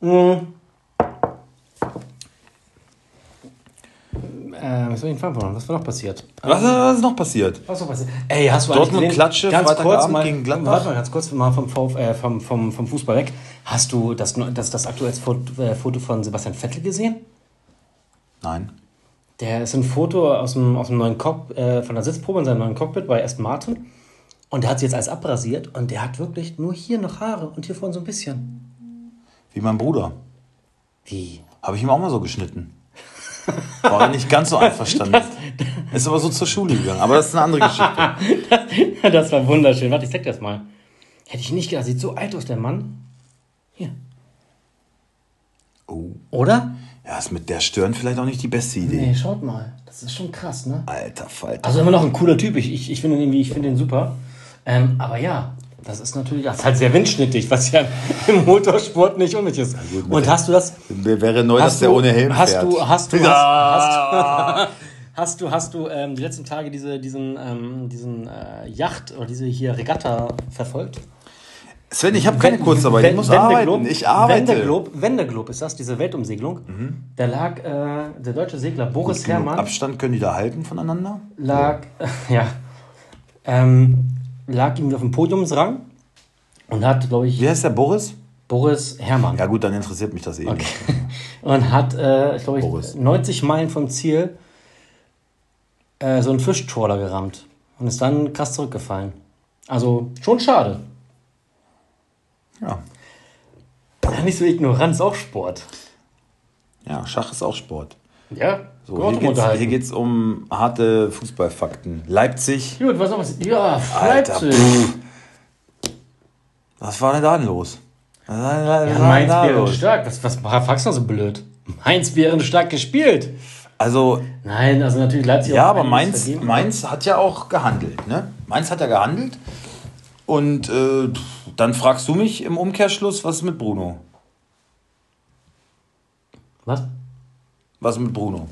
Mhm. Äh, was soll ich denn fragen? Was war noch passiert? Was, was ist noch passiert? Was ist noch passiert? Ey, hast du Dortmund eigentlich gesehen, Klatsche, ganz kurz mal, gegen Gladbach? Warte mal ganz kurz mal vom, VfL, äh, vom, vom, vom Fußball weg. Hast du das, das, das aktuelle Foto, äh, Foto von Sebastian Vettel gesehen? Nein. Der ist ein Foto aus dem, aus dem neuen Cock, äh, von der Sitzprobe in seinem neuen Cockpit bei Aston Martin. Und der hat sie jetzt alles abrasiert und der hat wirklich nur hier noch Haare und hier vorne so ein bisschen. Wie mein Bruder. Wie? Habe ich ihm auch mal so geschnitten. War er nicht ganz so einverstanden. [laughs] Ist aber so zur Schule gegangen. Aber das ist eine andere Geschichte. [laughs] das war wunderschön. Warte, ich zeig dir das mal. Hätte ich nicht gedacht. Sieht so alt aus, der Mann. Hier. Oh. Oder? Ja, ist mit der Stirn vielleicht auch nicht die beste Idee. Nee, schaut mal. Das ist schon krass, ne? Alter Falter. Also immer noch ein cooler Typ. Ich, ich, ich finde ihn irgendwie, ich finde ihn super. Ähm, aber ja, das ist natürlich, das ist halt sehr windschnittig, was ja im Motorsport nicht unnötig ist. Und hast du das? Wäre neu, dass Hast der du, ohne Helm hast fährt. du, hast du, Ja. hast, [laughs] hast du, hast du ähm, die letzten Tage diese, diesen, ähm, diesen äh, Yacht oder diese hier Regatta verfolgt? Sven, ich habe keine Kurzarbeit. Ich muss Wendeglob, arbeiten. Ich arbeite. Mhm. Wendeglob, Wendeglob ist das, diese Weltumsegelung. Da lag äh, der deutsche Segler Boris Herrmann Abstand können die da halten voneinander? lag, [laughs] ja, ähm, lag ihm auf dem Podiumsrang und hat, glaube ich, Wie heißt der Boris? Boris Herrmann. Ja gut, dann interessiert mich das eben. Okay. [laughs] Und hat, äh, ich glaube, ich, 90 Meilen vom Ziel äh, so einen Fischtrawler gerammt und ist dann krass zurückgefallen. Also schon schade. Ja. Ja, nicht so ignorant, ist auch Sport. ja, Schach ist auch Sport. Ja, So, hier geht es geht's um harte Fußballfakten. Leipzig. Gut, was noch was? Ja, Alter, Leipzig. pff. Was war denn da los? Was war denn Ja, Mainz da wäre stark. Was, was fragst du so blöd? Mainz wäre stark gespielt. Also, Nein, also natürlich Leipzig ja, auch aber Mainz, vergeben. Mainz hat ja auch gehandelt. Ne? Mainz hat ja gehandelt. Und äh, dann fragst du mich im Umkehrschluss, was ist mit Bruno? Was? Was ist mit Bruno?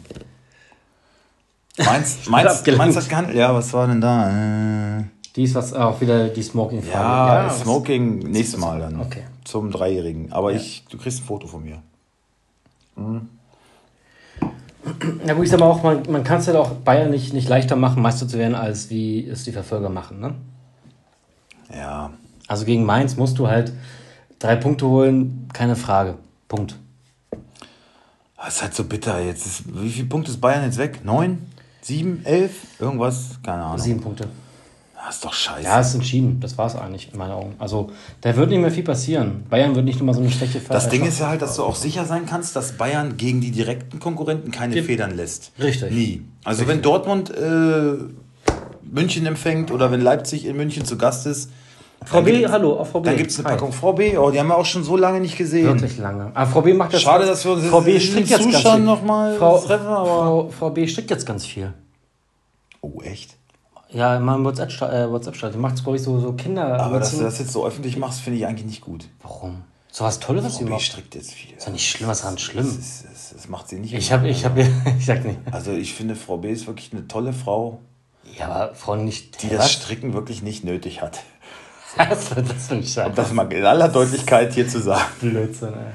Mainz, [laughs] abgelenkt. Mainz hat gehandelt. Ja, was war denn da? Äh, Die ist was auch wieder die smoking -Frage. ja, was- Smoking nächstes Mal dann. Okay. Zum Dreijährigen. Aber ich, du kriegst ein Foto von mir. Ja gut, ich sag mal auch, man, man kann es halt auch Bayern nicht, nicht leichter machen, Meister zu werden, als wie es die Verfolger machen. Ne? Ja. Also gegen Mainz musst du halt drei Punkte holen, keine Frage. Punkt. Das ist halt so bitter. Jetzt ist, wie viele Punkte ist Bayern jetzt weg? Neun? Sieben? Elf? Irgendwas? Keine Ahnung. Sieben Punkte. Das ist doch scheiße. Ja, ist entschieden. Das war es eigentlich in meinen Augen. Also da wird nicht mehr viel passieren. Bayern wird nicht nur mal so eine schlechte Das Ding ist ja halt, dass du auch sicher sein kannst, dass Bayern gegen die direkten Konkurrenten keine Ge- Federn lässt. Richtig. Nie. Also wenn Dortmund äh, München empfängt oder wenn Leipzig in München zu Gast ist, Frau B, hallo, auf Frau B. dann gibt es eine Hi. Packung Frau B. Oh, die haben wir auch schon so lange nicht gesehen. Wirklich lange. Aber Frau B macht das. Schade, dass wir uns Frau B jetzt strickt jetzt ganz Zustand viel. noch mal Frau, treffen, aber- Frau, Frau B strickt jetzt ganz viel. Oh, echt? Ja, immer im WhatsApp, äh, WhatsApp Die macht, glaube ich, so, so Kinder. Aber dass du das jetzt so öffentlich machst, finde ich eigentlich nicht gut. Warum? So was Tolles, was sie Frau B macht. strickt jetzt viel. Ist doch nicht schlimm, was daran schlimm? Das, ist, das, das macht sie nicht. Ich habe, ich habe, [laughs] ich sag nicht. Also ich finde, Frau B. ist wirklich eine tolle Frau, Ja, aber Frau nicht. die das Stricken wirklich nicht nötig hat. [laughs] das, das finde ich schade. Um das mal in aller Deutlichkeit hier zu sagen. Blödsinn, ey.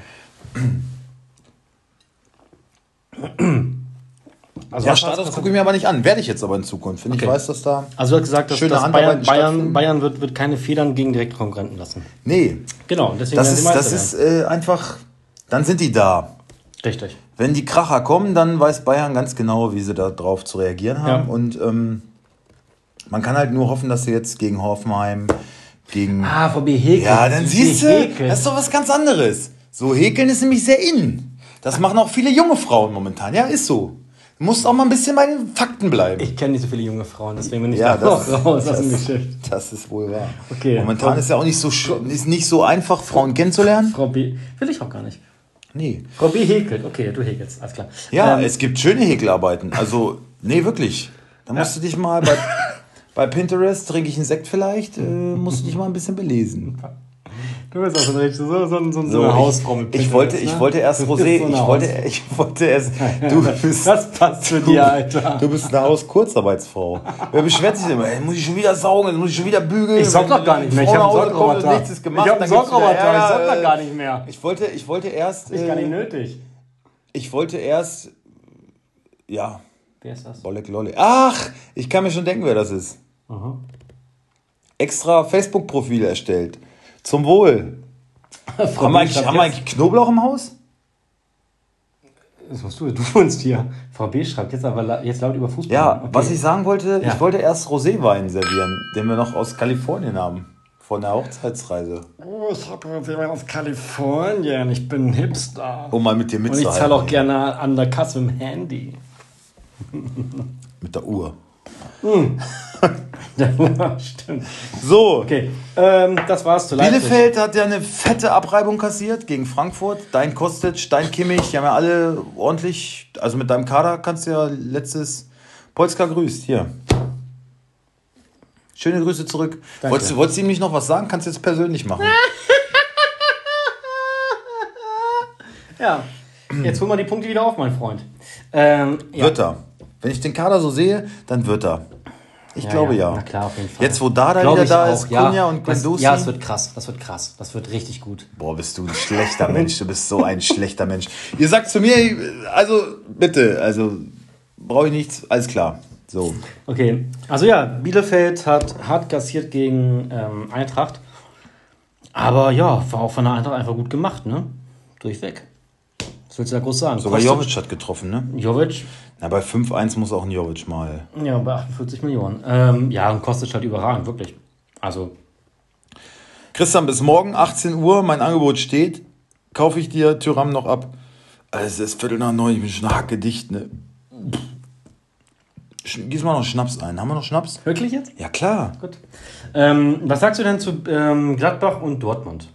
Also, Ja, was- Status was- gucke ich mir aber nicht an. Werde ich jetzt aber in Zukunft. Wenn Okay. ich weiß, dass da. also du hast gesagt, dass, Schöne dass Bayern, Bayern. Bayern wird, wird keine Federn gegen direkte Konkurrenten lassen. Nee, Genau, deswegen das ist, das ist äh, einfach dann sind die da. Richtig. Wenn die Kracher kommen, dann weiß Bayern ganz genau, wie sie darauf zu reagieren haben. Ja. Und ähm, man kann halt nur hoffen, dass sie jetzt gegen Hoffenheim, gegen. Ah, VB Häkeln. ja, dann Sie siehst du, häkeln. das ist doch was ganz anderes. So, häkeln ist nämlich sehr in. Das machen auch viele junge Frauen momentan. Ja, ist so. Du musst auch mal ein bisschen bei den Fakten bleiben. Ich kenne nicht so viele junge Frauen, deswegen bin ich ja, da auch das, raus aus dem das, Geschäft. das ist wohl wahr. Okay. Momentan ist ja auch nicht so, ist nicht so einfach, Frauen kennenzulernen. Frau B. Will ich auch gar nicht. Nee. Frau B häkelt. Okay, du häkelst. Alles klar. Ja, Ähm, es gibt schöne Häkelarbeiten. Also, nee, wirklich. Da musst du dich mal bei, [laughs] bei Pinterest, trinke ich einen Sekt vielleicht, äh, musst du dich mal ein bisschen belesen. du bist auch so, ein- so, so, so, so, So, eine ich- Hausfrau mit ich, wollte, ich ne? wollte erst Rosé, so ich, wollte, ich wollte erst, du bist, Das passt zu dir, Alter. du bist eine Hauskurzarbeitsfrau. Wer beschwert sich immer, ey, muss ich schon wieder saugen, muss ich schon wieder bügeln. Ich saug doch gar nicht mehr. Ich habe einen Sorgroboter. nichts ist gemacht, ich habe einen Sorgroboter. Ich saug doch gar nicht mehr. Ich wollte, ich wollte erst, Ist gar nicht äh, nötig. ich wollte erst, ja, Wer ist das? Bolek Lolly. Ach, ich kann mir schon denken, wer das ist. Extra Facebook-Profil erstellt. Zum Wohl. [laughs] Frau Haben wir, eigentlich, haben wir eigentlich Knoblauch im Haus? Das musst du, du wohnst hier. Frau B schreibt jetzt aber jetzt laut über Fußball. Ja, Okay. was ich sagen wollte, Ja. ich wollte erst Roséwein servieren, den wir noch aus Kalifornien haben. Von der Hochzeitsreise. Oh, ich habe jemand aus Kalifornien. Ich bin ein Hipster. Um mal mit dir Und ich mitzuhalten. zahle auch gerne an der Kasse dem Handy. [laughs] Mit der Uhr. Ja, [laughs] stimmt. So, Okay, ähm, das war's zu Leipzig. Bielefeld hat ja eine fette Abreibung kassiert gegen Frankfurt. Dein Kostic, dein Kimmich, die haben ja alle ordentlich, also mit deinem Kader kannst du ja letztes Polska grüßt. Hier. Schöne Grüße zurück. Danke. Wolltest du, wolltest du ihm nicht noch was sagen? Kannst du jetzt persönlich machen. [laughs] Ja, jetzt holen wir die Punkte wieder auf, mein Freund. Ähm, ja. Wird er. Wenn ich den Kader so sehe, dann wird er. Ich glaube ja. Na klar, auf jeden Fall. Jetzt, wo Dada Glaub wieder da auch, ist, ja. Kunja und Das- Guendouzi. Ja, es wird krass. Das wird krass. Das wird richtig gut. Boah, bist du ein schlechter Mensch. Du bist so ein schlechter Mensch. Ihr sagt zu mir, also bitte, also brauche ich nichts, alles klar. So. Okay, also ja, Bielefeld hat hart kassiert gegen ähm, Eintracht. Aber ja, war auch von der Eintracht einfach gut gemacht, ne? Durchweg. Was willst du da groß sagen? Sogar Jovic hat getroffen, ne? Jovic, Na, bei 5-1 muss auch ein Jovic mal. ja, bei 48 Millionen. Ähm, ja, und kostet halt überragend, wirklich. Also, Christian, bis morgen, 18 Uhr, mein Angebot steht. Kaufe ich dir Tyram noch ab. Also, es ist Viertel nach neun, ich bin schon hackedicht, ne? Gieß mal noch Schnaps ein. Haben wir noch Schnaps? wirklich jetzt? Ja, klar. Gut. Ähm, was sagst du denn zu ähm, Gladbach und Dortmund?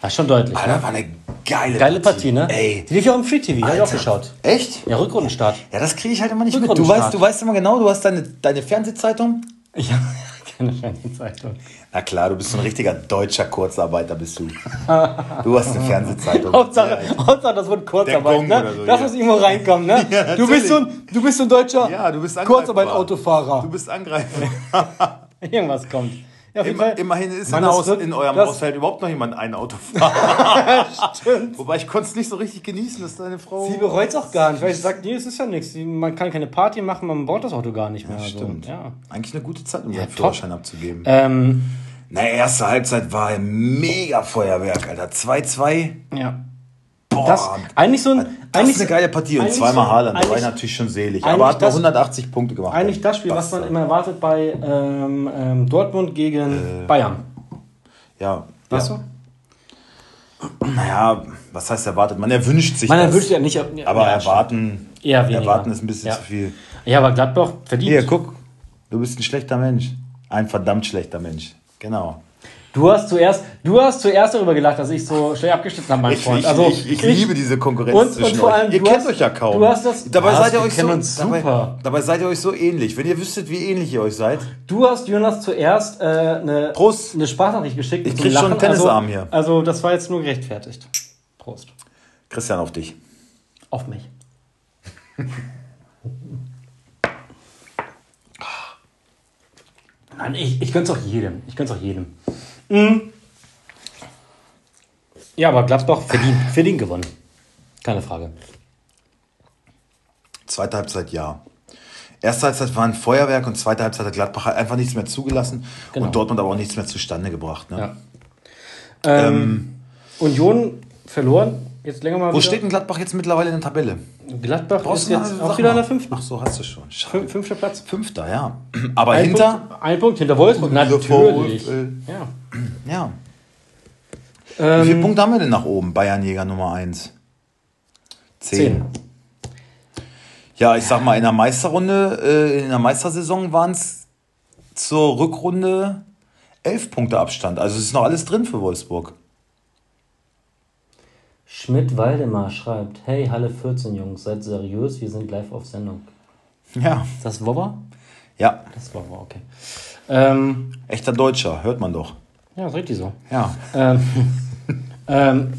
Das ist schon deutlich, Alter, ne? war eine geile, Geile Partie, ne? Ey. Die lief ja auch im Free TV, hab ich auch Alter. geschaut. Echt? Ja, Rückrundenstart. Ja, das kriege ich halt immer nicht mit. Du weißt, du weißt immer genau, du hast deine, deine Fernsehzeitung. Ich habe [laughs] keine Fernsehzeitung. Na klar, du bist so ein richtiger deutscher Kurzarbeiter, bist du. Du hast eine Fernsehzeitung. Hauptsache, Ja, Hauptsache, das wird Kurzarbeit, ne? so, das ja. muss irgendwo reinkommen, ne? [laughs] Ja, du, bist so ein, du bist so ein deutscher Ja, du bist angreifbar. Kurzarbeit-Autofahrer. Du bist Angreifer. [laughs] Irgendwas kommt. Ja, Immer, immerhin ist in, Haus, in eurem Haushalt überhaupt noch jemand ein Auto fahren. [laughs] [laughs] Stimmt. Wobei ich konnte es nicht so richtig genießen, dass deine Frau. Sie bereut es auch gar nicht, weil sie sagt, nee, es ist ja nichts. Man kann keine Party machen, man braucht das Auto gar nicht mehr. Also, Stimmt. ja. Eigentlich eine gute Zeit, um Ja, seinen. Führerschein abzugeben. Ähm, Na, erste Halbzeit war ein mega Feuerwerk, Alter. 2-2. ja. Boah. Das, eigentlich so ein. das eigentlich ist eine geile Partie und zweimal so- Haaland. Da war ich natürlich schon selig. Aber hat nur das- 180 Punkte gemacht. Eigentlich das Spiel, was man Bastard. immer erwartet bei ähm, ähm, Dortmund gegen Äh, Bayern. Ja. Weißt ja. Naja, was heißt erwartet? Man erwünscht sich Man das. erwünscht ja nicht. Aber ja, erwarten, Eher weniger. erwarten ist ein bisschen Ja. zu viel. Ja, aber Gladbach verdient. Hier, guck. Du bist ein schlechter Mensch. Ein verdammt schlechter Mensch. Genau. Du hast zuerst, du hast zuerst darüber gelacht, dass ich so schnell abgeschnitten habe, mein Ich, Freund. ich, Also ich, ich liebe diese Konkurrenz und, zwischen und vor allem, euch. Ihr kennt hast, euch ja kaum. Du hast das. dabei seid ihr euch so, dabei, dabei seid ihr euch so ähnlich. Wenn ihr wüsstet, wie ähnlich ihr euch seid. Du hast Jonas zuerst äh, eine, Prost. eine Sprachnachricht geschickt. Ich krieg schon einen Tennisarm also, hier. Also das war jetzt nur gerechtfertigt. Prost. Christian, auf dich. Auf mich. [laughs] Nein, ich, ich gönn's auch jedem. Ich gönn's auch jedem. Mhm. Ja, aber Gladbach verdient, verdient gewonnen. Keine Frage. Zweite Halbzeit ja. Erste Halbzeit war ein Feuerwerk und zweite Halbzeit hat Gladbach halt einfach nichts mehr zugelassen Genau. und Dortmund aber auch nichts mehr zustande gebracht. Ne? Ja. Ähm, Union verloren. Jetzt länger mal Wo steht denn Gladbach jetzt mittlerweile in der Tabelle? Gladbach Brauchst ist jetzt auch wieder an mal? der fünften. Ach so, hast du schon. Schade. Fün- Fünfter Platz. Fünfter, ja. Aber Ein hinter. Punkt, ein Punkt hinter Wolfsburg. Natürlich. VfL. Ja. Ja. Wie viele Ähm, Punkte haben wir denn nach oben? Bayernjäger Nummer 1. zehn. Ja, ich sag mal, in der Meisterrunde, äh, in der Meistersaison waren es zur Rückrunde elf Punkte Abstand. Also es ist noch alles drin für Wolfsburg. Schmidt-Waldemar schreibt: Hey, Halle 14, Jungs, seid seriös, wir sind live auf Sendung. Ja. Ist das Wobber? Ja, Das Wobber, okay. Ähm, echter Deutscher, hört man doch. ja, ist richtig so. Ja. Ähm, [laughs] ähm,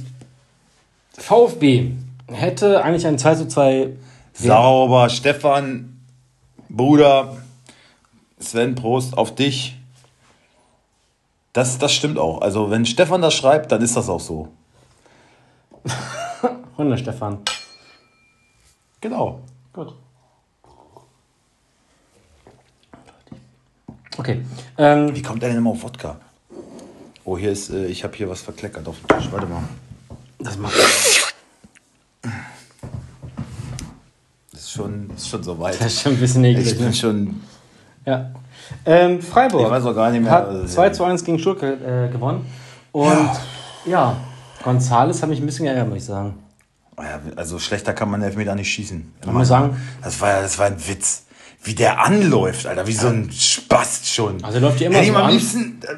VfB hätte eigentlich ein 2 zu 2. Sauber, Stefan, Bruder, Sven, Prost auf dich. Das, das stimmt auch. Also, wenn Stefan das schreibt, dann ist das auch so. Hunde, Stefan. Genau. Gut. Okay. Ähm, Wie kommt er denn immer auf Wodka? Oh, hier ist, äh, ich habe hier was verkleckert auf dem Tisch. Warte mal. das macht. Das ist schon, ist schon so weit. Das ist schon ein bisschen eklig. Ich bin Ne? schon. Ja. Ähm, Freiburg Ich weiß auch gar nicht mehr. hat also, 2 zu 1 gegen Stuttgart äh, gewonnen. Und ja, Gonzales hat mich ein bisschen geärgert, muss ich sagen. Oh ja, Also schlechter kann man Elfmeter nicht schießen. Ich muss sagen, Das war ja, das war ein Witz. Wie der anläuft, Alter, wie so ein Spast schon. Also läuft immer Hätte so am an. liebsten. äh,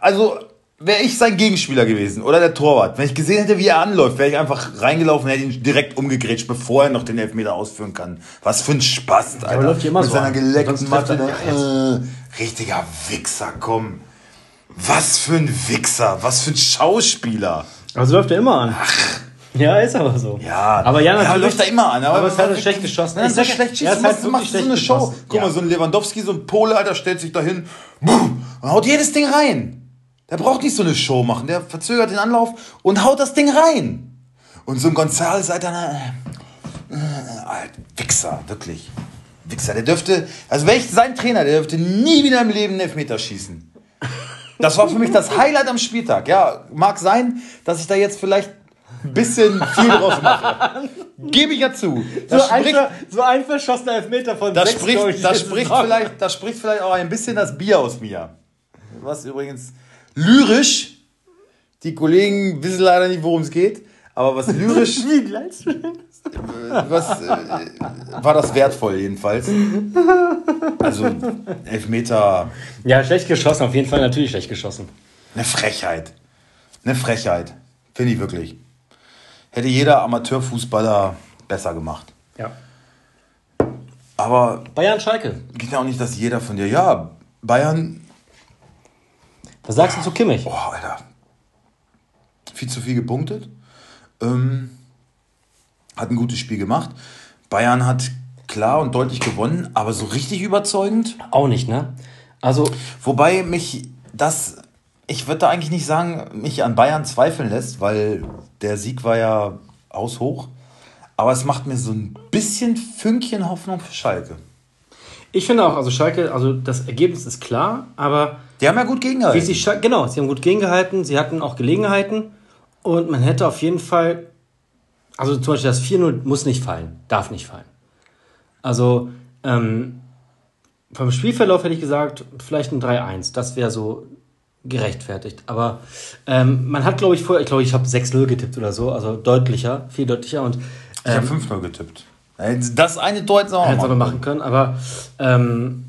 Also wäre ich sein Gegenspieler gewesen oder der Torwart. Wenn ich gesehen hätte, wie er anläuft, wäre ich einfach reingelaufen und hätte ihn direkt umgegrätscht, bevor er noch den Elfmeter ausführen kann. Was für ein Spast, Alter. aber läuft die immer Mit so seiner an. geleckten Matte. er- Äh, richtiger Wichser, komm. Was für ein Wichser, was für ein Schauspieler. also läuft er immer an. Ja, ist aber so. Ja, aber ja, natürlich. läuft er immer an. Aber es ist halt schlecht geschossen. Er so sag ja, schlecht er schießt, ist machst, du machst wirklich so eine Show. geschossen. Guck Ja. mal, so ein Lewandowski, so ein Pole, Alter, stellt sich dahin boom, und haut jedes Ding rein. Der braucht nicht so eine Show machen. Der verzögert den Anlauf und haut das Ding rein. Und so ein González, Alter, äh, äh, Alter, Wichser, wirklich. Wichser, der dürfte, also wäre ich sein Trainer, der dürfte nie wieder im Leben einen Elfmeter schießen. Das war für mich das Highlight am Spieltag. Ja, mag sein, dass ich da jetzt vielleicht bisschen viel draus mache. Gebe ich ja zu. Das So ein, spricht, ver- so ein verschossener Elfmeter von das sechs, spricht, ich, das, spricht vielleicht, das spricht vielleicht auch ein bisschen das Bier aus mir. Was übrigens lyrisch, die Kollegen wissen leider nicht, worum es geht, aber was lyrisch [laughs] Wie du denn? was, äh, war das wertvoll jedenfalls. Also Elfmeter, Ja, schlecht geschossen, auf jeden Fall natürlich schlecht geschossen. eine Frechheit. Eine Frechheit. Finde ich wirklich. Hätte jeder Amateurfußballer besser gemacht. Ja. Aber Bayern Schalke. geht ja auch nicht, dass jeder von dir, ja, Bayern, Was sagst du zu Kimmich? oh, Alter, viel zu viel gepunktet. Ähm, hat ein gutes Spiel gemacht. Bayern hat klar und deutlich gewonnen, aber so richtig überzeugend. Auch nicht, ne? Also, Wobei mich das, ich würde da eigentlich nicht sagen, mich an Bayern zweifeln lässt, weil der Sieg war ja haushoch. Aber es macht mir so ein bisschen Fünkchen Hoffnung für Schalke. ich finde auch, also Schalke, also das Ergebnis ist klar, aber Die haben ja gut wie gegengehalten. sie Schalke, genau, sie haben gut gegengehalten, sie hatten auch Gelegenheiten und man hätte auf jeden Fall, also zum Beispiel das 4-0 muss nicht fallen, darf nicht fallen. Also, ähm, vom Spielverlauf hätte ich gesagt, vielleicht ein 3-1, das wäre so gerechtfertigt. Aber ähm, man hat, glaube ich, vorher, ich glaube, ich habe 6-0 getippt oder so, also deutlicher, viel deutlicher und ich habe 5-0 getippt. Das eine Tor hätten sie auch hätte es aber machen machen können, aber ähm,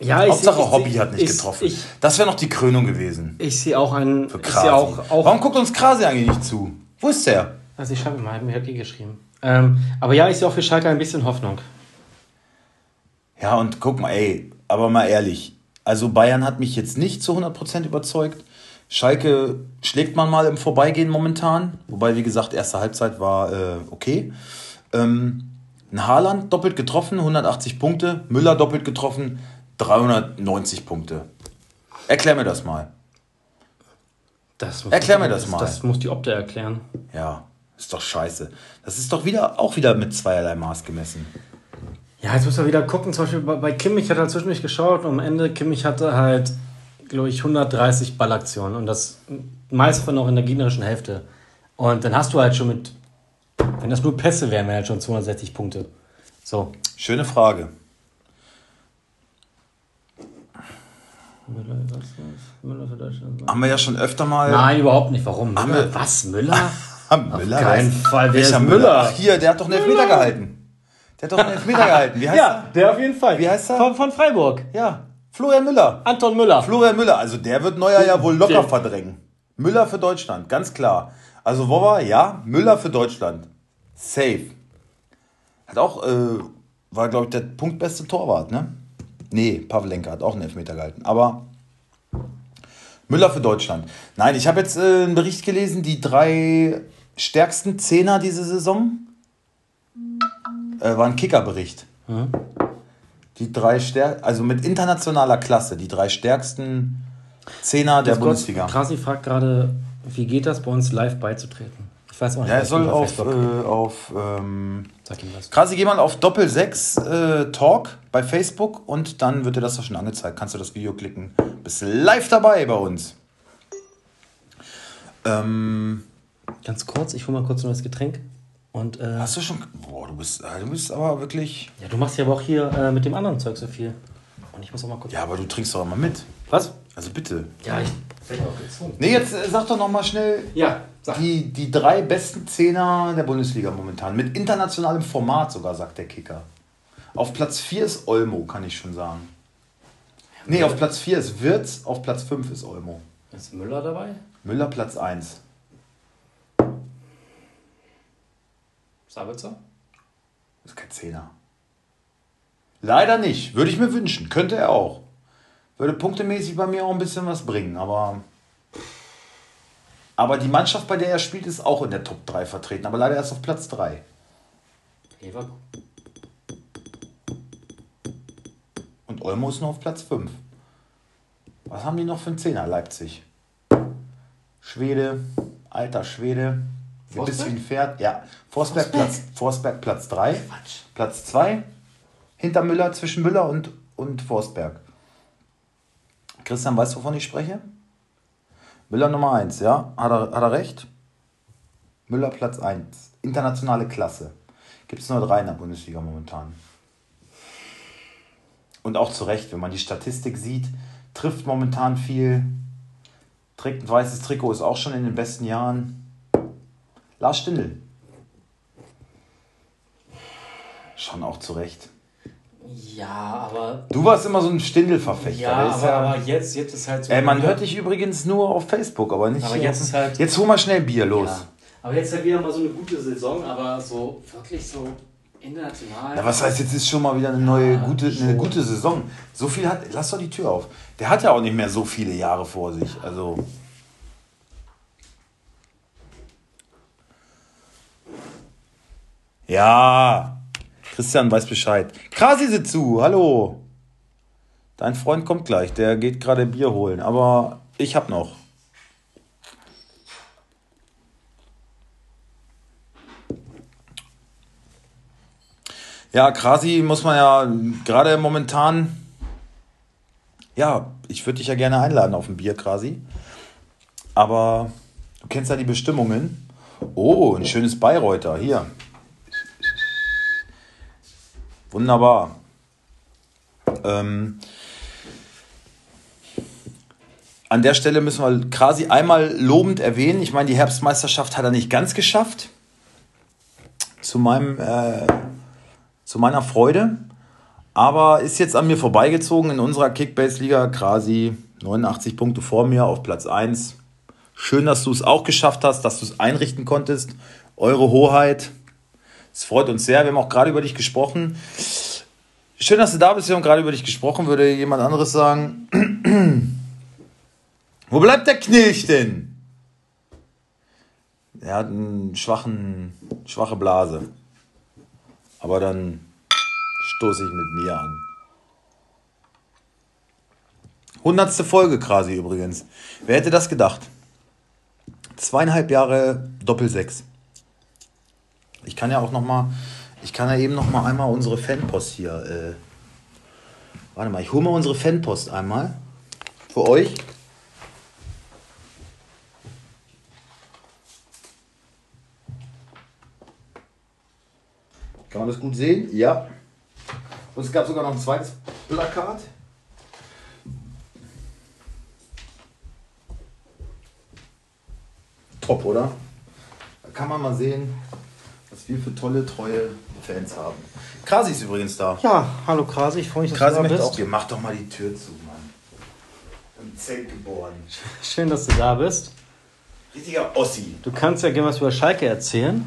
ja, ich Hauptsache seh- ich Hobby seh- hat nicht ich, getroffen. Ich, das wäre noch die Krönung gewesen. ich sehe auch einen, Für ich Krasi. auch, auch Warum guckt uns Krasi eigentlich nicht zu? Wo ist der? Also ich schreibe mal, mir hat die geschrieben. Ähm, aber ja, ich sehe auch für Schalke ein bisschen Hoffnung. Ja, und guck mal, ey, aber mal ehrlich. Also Bayern hat mich jetzt nicht zu 100% überzeugt. Schalke schlägt man mal im Vorbeigehen momentan. Wobei, wie gesagt, erste Halbzeit war äh, okay. Ähm, ein Haaland doppelt getroffen, 180 Punkte. Müller doppelt getroffen, 390 Punkte. Erklär mir das mal. Das Erklär mir das mal. Das muss die Opta erklären. Ja, ist doch scheiße. Das ist doch wieder auch wieder mit zweierlei Maß gemessen. Ja, jetzt müssen wir wieder gucken. Zum Beispiel bei, Kimmich hat er zwischendurch geschaut und am Ende Kimmich hatte halt, glaube ich, 130 Ballaktionen und das meiste von noch in der gegnerischen Hälfte. Und dann hast du halt schon mit, wenn das nur Pässe wären, wären halt schon 260 Punkte. So. Schöne Frage. Müller, was, was? Müller für Deutschland. Haben wir ja schon öfter mal. Nein, überhaupt nicht. Warum? Müller? Was? Müller? [laughs] Müller, Auf keinen Fall. Wer Welcher ist Müller? Müller? Ach, hier, der hat doch einen Elfmeter gehalten. Der hat doch einen Elfmeter gehalten. [laughs] Wie heißt Ja, der auf jeden Fall. Wie heißt er? Von, von Freiburg. Ja, Florian Müller. Anton Müller. Florian Müller, also der wird Neuer ja wohl locker Der- verdrängen. Müller für Deutschland, ganz klar. Also wo war, ja, Müller für Deutschland. Safe. Hat auch, äh, war glaube ich der punktbeste Torwart, ne? Nee, Pavlenka hat auch einen Elfmeter gehalten. Aber Müller für Deutschland. Nein, ich habe jetzt äh, einen Bericht gelesen, die drei stärksten Zehner diese Saison äh, war ein Kickerbericht. Die drei stärksten, also mit internationaler Klasse, die drei stärksten Zehner der Kurz, Bundesliga. Krasi fragt gerade, wie geht das bei uns live beizutreten? Ich weiß auch nicht. Ja, er soll auf, äh, auf ähm, Sag ihm was. Krasi, geh mal auf Doppel 6 äh, Talk bei Facebook und dann wird dir das doch schon angezeigt. Kannst du das Video klicken. Bist live dabei bei uns. Ähm, Ganz kurz, ich hole mal kurz noch das Getränk. Und, äh, hast du schon. Boah, du bist, äh, du bist aber wirklich. ja, du machst ja aber auch hier äh, mit dem anderen Zeug so viel. Und ich muss auch mal kurz. Ja, aber du trinkst doch immer mit. Was? Also bitte. Ja, ich werde auch gezwungen. Nee, jetzt äh, sag doch noch mal schnell Ja, sag. die, die drei besten Zehner der Bundesliga momentan. Mit internationalem Format sogar, sagt der Kicker. Auf Platz 4 ist Olmo, kann ich schon sagen. Nee, auf Platz 4 ist Wirtz, auf Platz 5 ist Olmo. Ist Müller dabei? Müller Platz 1. Sabitzer? Ist kein Zehner. Leider nicht. Würde ich mir wünschen. Könnte er auch. Würde punktemäßig bei mir auch ein bisschen was bringen, aber. Aber die Mannschaft, bei der er spielt, ist auch in der Top 3 vertreten, aber leider erst auf Platz 3. Leverkusen. Und Olmo ist nur auf Platz 5. Was haben die noch für einen Zehner, Leipzig? Schwede, alter Schwede. Gebiss wie Forsberg? ein Pferd. Ja, Forsberg, Platz, Forsberg Platz 3. Quatsch. Platz 2. Hinter Müller, zwischen Müller und, und Forsberg. Christian, weißt du, wovon ich spreche? Müller Nummer 1, ja? Hat er, hat er recht? Müller Platz 1. Internationale Klasse. Gibt es nur drei in der Bundesliga momentan. Und auch zu Recht, wenn man die Statistik sieht, trifft momentan viel, trägt ein weißes Trikot, ist auch schon in den besten Jahren. Lars Stindl. Schon auch zu Recht. Ja, aber. Du warst immer so ein Stindl-Verfechter. Ja, der ist aber, aber jetzt, jetzt ist halt so. Ey, man hört dich übrigens nur auf Facebook, aber nicht Aber hier. jetzt ist halt- Jetzt hol mal schnell Bier, los. Ja. Aber jetzt halt wieder mal so eine gute Saison, aber so wirklich so international. Ja, was heißt, jetzt ist schon mal wieder eine neue, Ja, gute, eine gute Saison. So viel hat, lass doch die Tür auf. Der hat ja auch nicht mehr so viele Jahre vor sich. Also. Ja, Christian weiß Bescheid. Krasi sitzt zu, hallo. Dein Freund kommt gleich, der geht gerade Bier holen, aber ich hab noch. Ja, Krasi muss man ja gerade momentan. Ja, ich würde dich ja gerne einladen auf ein Bier, Krasi. Aber du kennst ja die Bestimmungen. Oh, ein schönes Bayreuther. Hier. Wunderbar. Ähm, an der Stelle müssen wir Krasi einmal lobend erwähnen. Ich meine, die Herbstmeisterschaft hat er nicht ganz geschafft. Zu meinem äh, zu meiner Freude. Aber ist jetzt an mir vorbeigezogen in unserer Kickbase-Liga. Krasi 89 Punkte vor mir auf Platz 1. Schön, dass du es auch geschafft hast, dass du es einrichten konntest. Eure Hoheit. Es freut uns sehr. Wir haben auch gerade über dich gesprochen. Schön, dass du da bist. Wir haben gerade über dich gesprochen. Würde jemand anderes sagen. [clears throat] Wo bleibt der Knilch denn? Er hat einen schwachen, schwache Blase. Aber dann stoße ich mit mir an. Hundertste Folge quasi übrigens. Wer hätte das gedacht? Zweieinhalb Jahre Doppel-Sechs. Ich kann ja auch noch mal, ich kann ja eben noch mal einmal unsere Fanpost hier. Äh, warte mal, ich hole mal unsere Fanpost einmal für euch. Kann man das gut sehen? Ja. Und es gab sogar noch ein zweites Plakat. Top, oder? Da kann man mal sehen, wir für tolle, treue Fans haben. Krasi ist übrigens da. Ja, hallo Krasi, ich freue mich, dass Krasi du da bist. auch hier. Mach doch mal die Tür zu, Mann. Im Zelt geboren. [laughs] Schön, dass du da bist. Richtiger Ossi. Du kannst ja gerne was über Schalke erzählen.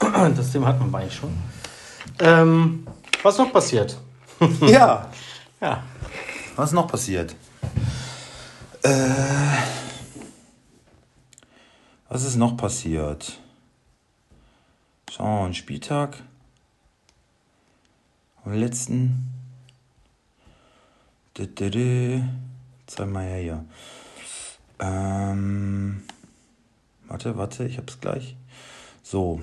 [clears throat] Das Thema hat man eigentlich schon. Ähm, was noch passiert? [laughs] ja. Ja, Was ist noch passiert? Äh, was ist noch passiert? Schauen mal, einen Spieltag. Am letzten. Zeig mal her hier. Ähm, warte, warte, ich hab's gleich. So.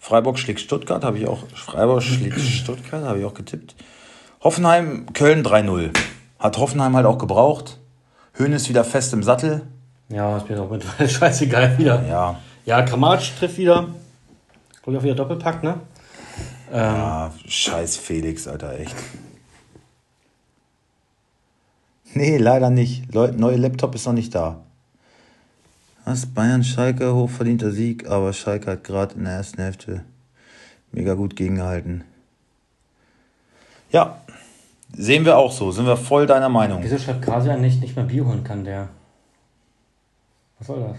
Freiburg schlägt Stuttgart, habe ich auch. Freiburg schlägt [clears throat] Stuttgart, habe ich auch getippt. Hoffenheim, Köln 3-0. Hat Hoffenheim halt auch gebraucht. Höhn ist wieder fest im Sattel. ja, ist mir doch mittlerweile [laughs] scheißegal wieder. Ja, Ja, Kramaric trifft wieder. Glaube ich auch wieder Doppelpack, ne? Ähm, ah, scheiß Felix, Alter, echt. Nee, leider nicht. Leu neue Laptop ist noch nicht da. Was? Bayern, Schalke, hochverdienter Sieg, aber Schalke hat gerade in der ersten Hälfte mega gut gegengehalten. Ja, sehen wir auch so. Sind wir voll deiner Meinung. Wieso schreibt Krasi eigentlich nicht mehr Bier holen kann, der? Was soll das?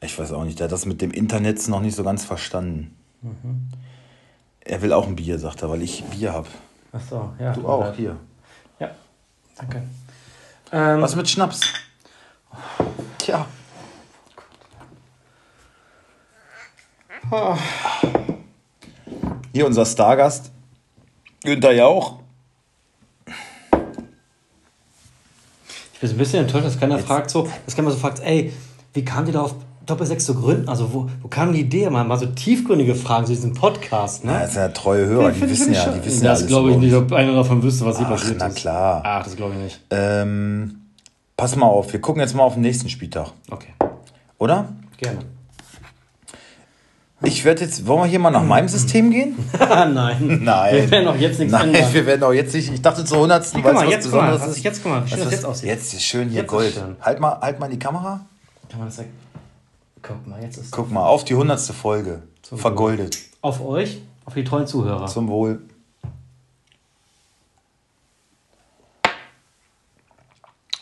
Ich weiß auch nicht, der hat das mit dem Internet noch nicht so ganz verstanden. Er will auch ein Bier, sagt er, weil ich Bier habe. Ach so, ja. Du auch, hier. Ja, danke. Ähm, Was mit Schnaps? Tja. Hier unser Stargast, Günther Jauch. Ich bin so ein bisschen enttäuscht, dass keiner fragt so, dass keiner so fragt, ey, wie kam die da auf Doppelsechs zu gründen? Also wo, wo kam die Idee? Mal, mal so tiefgründige Fragen zu diesem Podcast, ne? Ja, das sind ja treue Hörer, die wissen ja, die wissen ja Das glaube ich nicht, ob einer davon wüsste, was hier Ach, passiert na ist. klar. Ach, das glaube ich nicht. Ähm, pass mal auf, wir gucken jetzt mal auf den nächsten Spieltag, Okay, oder? gerne. Ich werde jetzt, wollen wir hier mal nach meinem System gehen? [laughs] Nein. [laughs] Nein. Wir werden auch jetzt nichts Nein, ändern. wir werden auch jetzt nicht, ich dachte zur 100. Guck weil mal, es was jetzt guck mal, Besonderes was ist. jetzt guck mal, wie schön das jetzt aussieht. Jetzt ist schön hier Jetzt Gold. schön. Halt mal, halt mal in die Kamera. Kann man das sagen? Guck mal, jetzt ist Guck mal, auf die 100. Folge. Zum Vergoldet. auf euch, auf die treuen Zuhörer. Zum Wohl.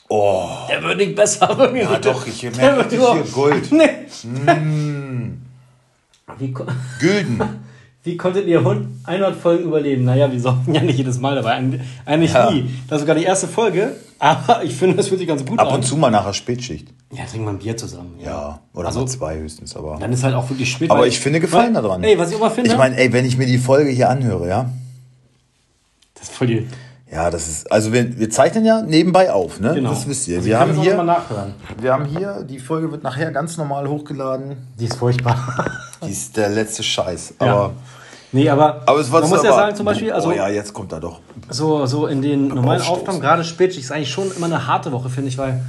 Oh, Der wird nicht besser. Wirklich. ja doch, ich Der merke wird richtig hier Gold. Nee. Wie, ko- Gülden. [laughs] wie konntet ihr 100 Folgen überleben? Naja, wir sorgen ja nicht jedes Mal dabei. Eig- Eigentlich Ja. nie. Das ist sogar die erste Folge. Aber ich finde, das fühlt sich ganz gut Ab an. und zu mal nachher Spätschicht. Ja, trinken wir ein Bier zusammen. Ja, oder Also- mal zwei höchstens, aber. Dann ist halt auch wirklich spät. Aber weil- ich finde Gefallen daran. Ey, was ich immer finde. Ich meine, ey, wenn ich mir die Folge hier anhöre, ja. das ist voll die. Ja, das ist. Also wir, wir zeichnen ja nebenbei auf, ne? Genau. Das wisst ihr. Also wir, ich haben hier, mal nachhören. wir haben hier, die Folge wird nachher ganz normal hochgeladen. Die ist furchtbar. Die ist der letzte Scheiß. Ja. Aber, nee, aber, aber es war man muss ja erwarten. sagen, zum Beispiel, also Oh ja, jetzt kommt er doch. so, so in den normalen Aufstoßen. Aufnahmen, gerade Spätschicht, ist eigentlich schon immer eine harte Woche, finde ich, weil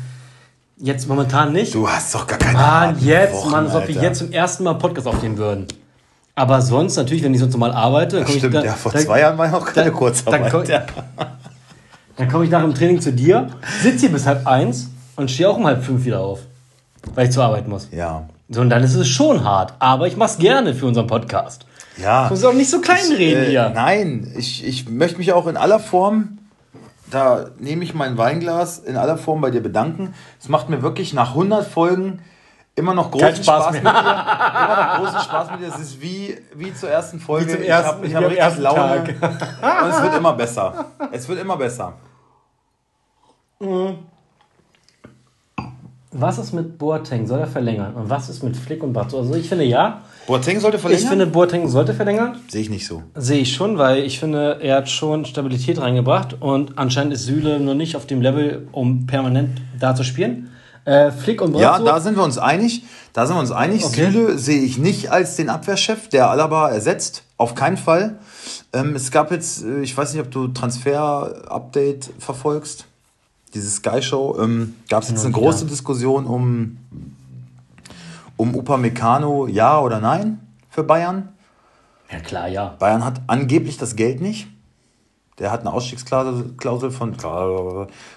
jetzt momentan nicht. Du hast doch gar keine Mann, jetzt, Wochen, Mann, als ob wir jetzt zum ersten Mal Podcast aufnehmen würden. Aber sonst, natürlich, wenn ich sonst normal arbeite, dann komme ich, stimmt, da, ja, vor da, zwei Jahren war ja auch keine da- Kurzarbeit. Dann, ja. [laughs] dann komme ich nach dem Training zu dir, sitze hier bis halb eins und stehe auch um halb fünf wieder auf, weil ich zur Arbeit muss. ja. So, und dann ist es schon hart, aber ich mache es gerne für unseren Podcast. Ja. Ich muss auch nicht so klein reden Äh, hier. Nein, ich, ich möchte mich auch in aller Form, da nehme ich mein Weinglas, in aller Form bei dir bedanken. Es macht mir wirklich nach 100 Folgen immer noch großen Spaß Spaß, mit dir. Immer noch großen Spaß mit dir. Es ist wie, wie zur ersten Folge. zum ich ersten- habe ich wie hab richtig Laune. Und es wird immer besser. Es wird immer besser. [laughs] Was ist mit Boateng? Soll er verlängern? Und was ist mit Flick und Bartol? Also ich finde ja. Boateng sollte Ich verlängern? finde, Boateng sollte verlängern. Sehe ich nicht so. Sehe ich schon, weil ich finde, er hat schon Stabilität reingebracht und anscheinend ist Süle noch nicht auf dem Level, um permanent da zu spielen. Äh, Flick und Ja, Brazzo, da sind wir uns einig. Da sind wir uns einig. Okay. Süle sehe ich nicht als den Abwehrchef, der Alaba ersetzt. Auf keinen Fall. Ähm, es gab jetzt, äh, ich weiß nicht, ob du Transfer-Update verfolgst. Diese Sky-Show. Ähm, gab es jetzt eine wieder. große Diskussion um, um Upamecano, ja oder nein für Bayern. Ja, klar, ja. Bayern hat angeblich das Geld nicht. Der hat eine Ausstiegsklausel von,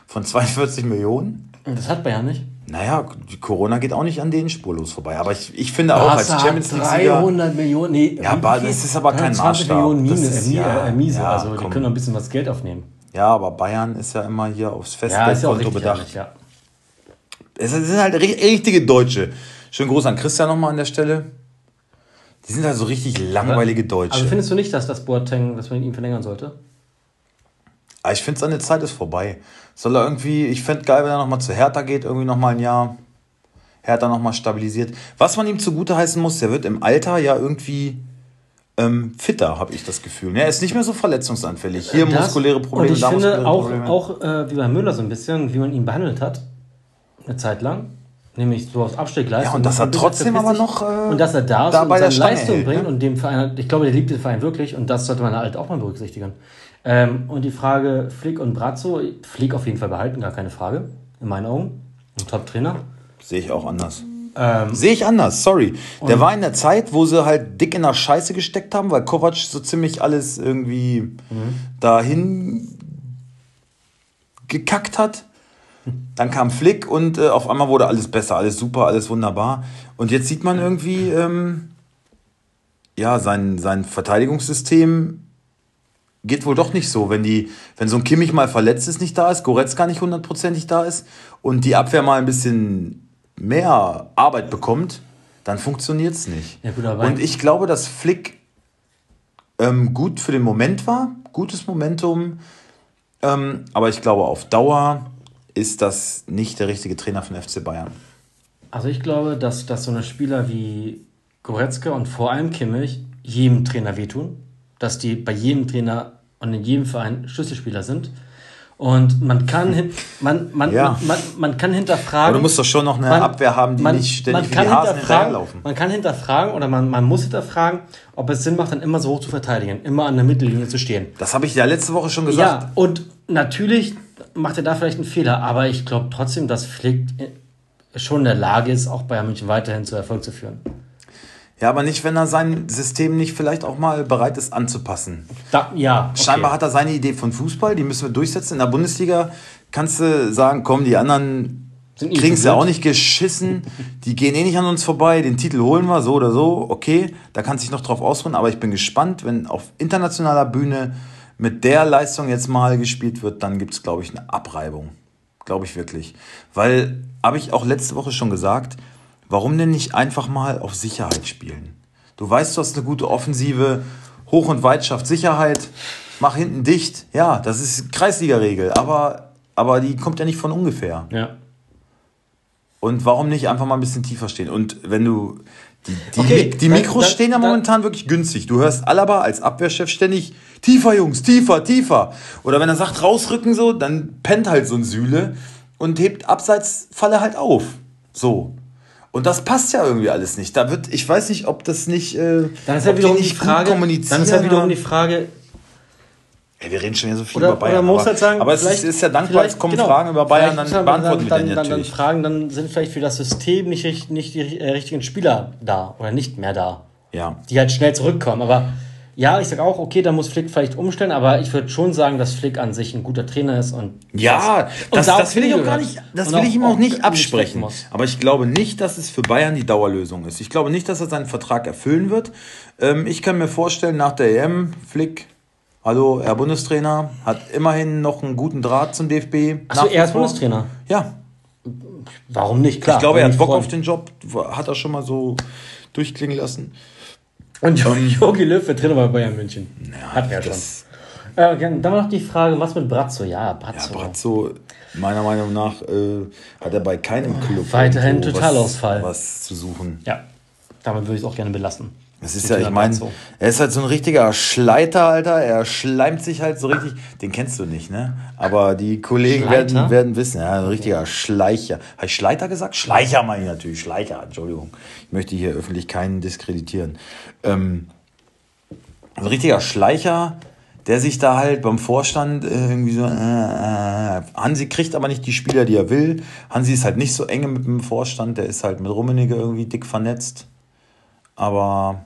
von 42 Millionen. Das hat Bayern nicht. Naja, Corona geht auch nicht an denen spurlos vorbei. Aber ich, ich finde auch als Champions League 300 Millionen, nee, ja, aber das ist aber kein 20 Maßstab. Millionen Mine, ist, äh, ja, äh, Miese, ja, also komm. die können noch ein bisschen was Geld aufnehmen. Ja, aber Bayern ist ja immer hier aufs Festgeldkonto ja, bedacht. Ehrlich, ja. Es sind halt richtige Deutsche. Schönen Gruß an Christian nochmal an der Stelle. Die sind halt so richtig langweilige Deutsche. Also findest du nicht, dass das Boateng, dass man ihn verlängern sollte? Aber ich finde, seine Zeit ist vorbei. Soll er irgendwie, ich fände geil, wenn er nochmal zu Hertha geht, irgendwie nochmal ein Jahr. Hertha nochmal stabilisiert. Was man ihm zugute heißen muss, der wird im Alter ja irgendwie ähm, fitter, habe ich das Gefühl. Er ist nicht mehr so verletzungsanfällig. Hier das, muskuläre Probleme, und ich da finde auch, Probleme. auch äh, wie bei Müller so ein bisschen, wie man ihn behandelt hat, eine Zeit lang. Nämlich so aus Absteckleistung. Ja, und dass er trotzdem aber noch. Äh, und dass er da, da und seine Leistung hält, bringt ne? und dem Verein, ich glaube, der liebt den Verein wirklich und das sollte man halt auch mal berücksichtigen. Ähm, und die Frage Flick und Brazzo, Flick auf jeden Fall behalten, gar keine Frage, in meinen Augen. Ein Top-Trainer. Sehe ich auch anders. Ähm, Sehe ich anders, sorry. Der war in der Zeit, wo sie halt dick in der Scheiße gesteckt haben, weil Kovac so ziemlich alles irgendwie mhm. dahin gekackt hat. Dann kam Flick und äh, auf einmal wurde alles besser, alles super, alles wunderbar. Und jetzt sieht man irgendwie, ähm, ja, sein, sein Verteidigungssystem geht wohl doch nicht so, wenn die, wenn so ein Kimmich mal verletzt ist, nicht da ist, Goretzka nicht hundertprozentig da ist und die Abwehr mal ein bisschen mehr Arbeit bekommt, dann funktioniert es nicht. Ja, gut, und ich glaube, dass Flick ähm, gut für den Moment war, gutes Momentum, ähm, aber ich glaube, auf Dauer ist das nicht der richtige Trainer von FC Bayern. Also ich glaube, dass, dass so eine Spieler wie Goretzka und vor allem Kimmich jedem Trainer wehtun dass die bei jedem Trainer und in jedem Verein Schlüsselspieler sind. Und man kann, man, man, ja. man, man, man, kann hinterfragen. Aber du musst doch schon noch eine man, Abwehr haben, die man, nicht ständig man kann hinterfragen, Man kann hinterfragen oder man, man muss hinterfragen, ob es Sinn macht, dann immer so hoch zu verteidigen, immer an der Mittellinie zu stehen. Das habe ich ja letzte Woche schon gesagt. Ja, und natürlich macht er da vielleicht einen Fehler, aber ich glaube trotzdem, dass Flick schon in der Lage ist, auch Bayern München weiterhin zu Erfolg zu führen. Ja, aber nicht, wenn er sein System nicht vielleicht auch mal bereit ist anzupassen. Da, ja. Okay. Scheinbar hat er seine Idee von Fußball, die müssen wir durchsetzen. In der Bundesliga kannst du sagen, komm, die anderen kriegen es ja auch nicht geschissen. Die gehen eh nicht an uns vorbei. Den Titel holen wir, so oder so. Okay, da kannst du dich noch drauf ausruhen. Aber ich bin gespannt, wenn auf internationaler Bühne mit der Leistung jetzt mal gespielt wird, dann gibt es, glaube ich, eine Abreibung. Glaube ich wirklich. Weil, habe ich auch letzte Woche schon gesagt, Warum denn nicht einfach mal auf Sicherheit spielen? Du weißt, du hast eine gute Offensive, Hoch- und Weit schafft Sicherheit, mach hinten dicht. Ja, das ist Kreisliga-Regel, aber, aber die kommt ja nicht von ungefähr. Ja. Und warum nicht einfach mal ein bisschen tiefer stehen? Und wenn du. Die, die, okay, die Mikros dann, stehen ja momentan wirklich günstig. Du hörst Alaba als Abwehrchef ständig tiefer, Jungs, tiefer, tiefer. Oder wenn er sagt rausrücken so, dann pennt halt so ein Sühle und hebt Abseitsfalle halt auf. So. Und das passt ja irgendwie alles nicht. Da wird, ich weiß nicht, ob das nicht. Äh, dann ist halt wiederum die Frage. Dann ist halt wiederum die Frage. Ey, wir reden schon wieder so viel oder, über Bayern. Oder muss aber, halt sagen, aber es ist, ist ja dankbar, es kommen genau, Fragen über Bayern, dann beantworten wir dann, dann, dann, dann Fragen, dann sind vielleicht für das System nicht, nicht die äh, richtigen Spieler da oder nicht mehr da. Ja. Die halt schnell zurückkommen. Aber ja, ich sage auch, okay, da muss Flick vielleicht umstellen, aber ich würde schon sagen, dass Flick an sich ein guter Trainer ist und ja, das, das, das will ich auch gar nicht, das will ich ihm auch nicht absprechen. Aber ich glaube nicht, dass es für Bayern die Dauerlösung ist. Ich glaube nicht, dass er seinen Vertrag erfüllen wird. Ähm, ich kann mir vorstellen, nach der EM, Flick, hallo, Herr Bundestrainer, hat immerhin noch einen guten Draht zum DFB. Achso, er ist Bundestrainer? Ja. Warum nicht? Klar. Ich glaube, er hat Bock auf den Job, hat er schon mal so durchklingen lassen. Und Jogi Löw wird Trainer bei Bayern München. Ja, Hat er schon. Äh, dann noch die Frage, was mit Brazzo? Ja, Brazzo. Ja, Brazzo, meiner Meinung nach, äh, hat er bei keinem Club weiterhin Totalausfall. Was, was zu suchen. Ja, damit würde ich es auch gerne belassen. Das ist ja, ich meine, er ist halt so ein richtiger Schleiter, Alter. Er schleimt sich halt so richtig. Den kennst du nicht, ne? Aber die Kollegen werden, werden wissen, ja, ein richtiger Schleicher. Habe ich Schleiter gesagt? Schleicher meine ich natürlich. Schleicher, Entschuldigung. Ich möchte hier öffentlich keinen diskreditieren. Ähm, ein richtiger Schleicher, der sich da halt beim Vorstand irgendwie so. Äh, äh, Hansi kriegt aber nicht die Spieler, die er will. Hansi ist halt nicht so enge mit dem Vorstand. Der ist halt mit Rummenigge irgendwie dick vernetzt. Aber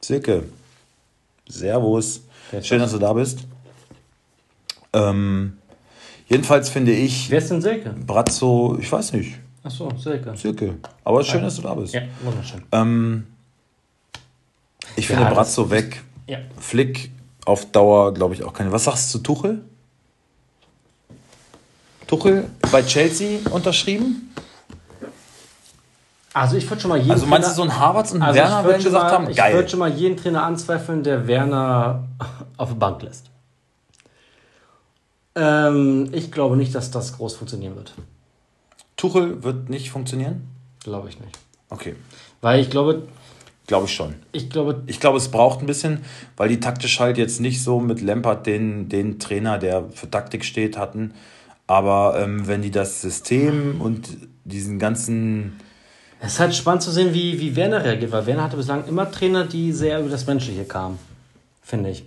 Silke. Servus. Schön, dass du da bist. Ähm, jedenfalls finde ich. Wer ist denn Silke? Brazzo, ich weiß nicht. Ach so, Silke. Silke. Aber schön, dass du da bist. Ja, wunderschön. Ähm, ich Ja, finde Brazzo weg. Ja. Flick auf Dauer, glaube ich, auch keine. Was sagst du zu Tuchel? Tuchel bei Chelsea unterschrieben? Also ich würde schon mal jeden Also meinst du, Trainer- so ein Havertz und also Werner ich werden gesagt mal, haben, Ich geil. würde schon mal jeden Trainer anzweifeln, der Werner [laughs] auf die Bank lässt. Ähm, ich glaube nicht, dass das groß funktionieren wird. Tuchel wird nicht funktionieren? Glaube ich nicht. Okay, Weil ich glaube, glaube ich schon. ich glaube, Ich glaube, es braucht ein bisschen, weil die taktisch halt jetzt nicht so mit Lampard den, den Trainer, der für Taktik steht, hatten. Aber ähm, wenn die das System und diesen ganzen. Es ist halt spannend zu sehen, wie, wie Werner reagiert, weil Werner hatte bislang immer Trainer, die sehr über das Menschliche kamen. Finde ich.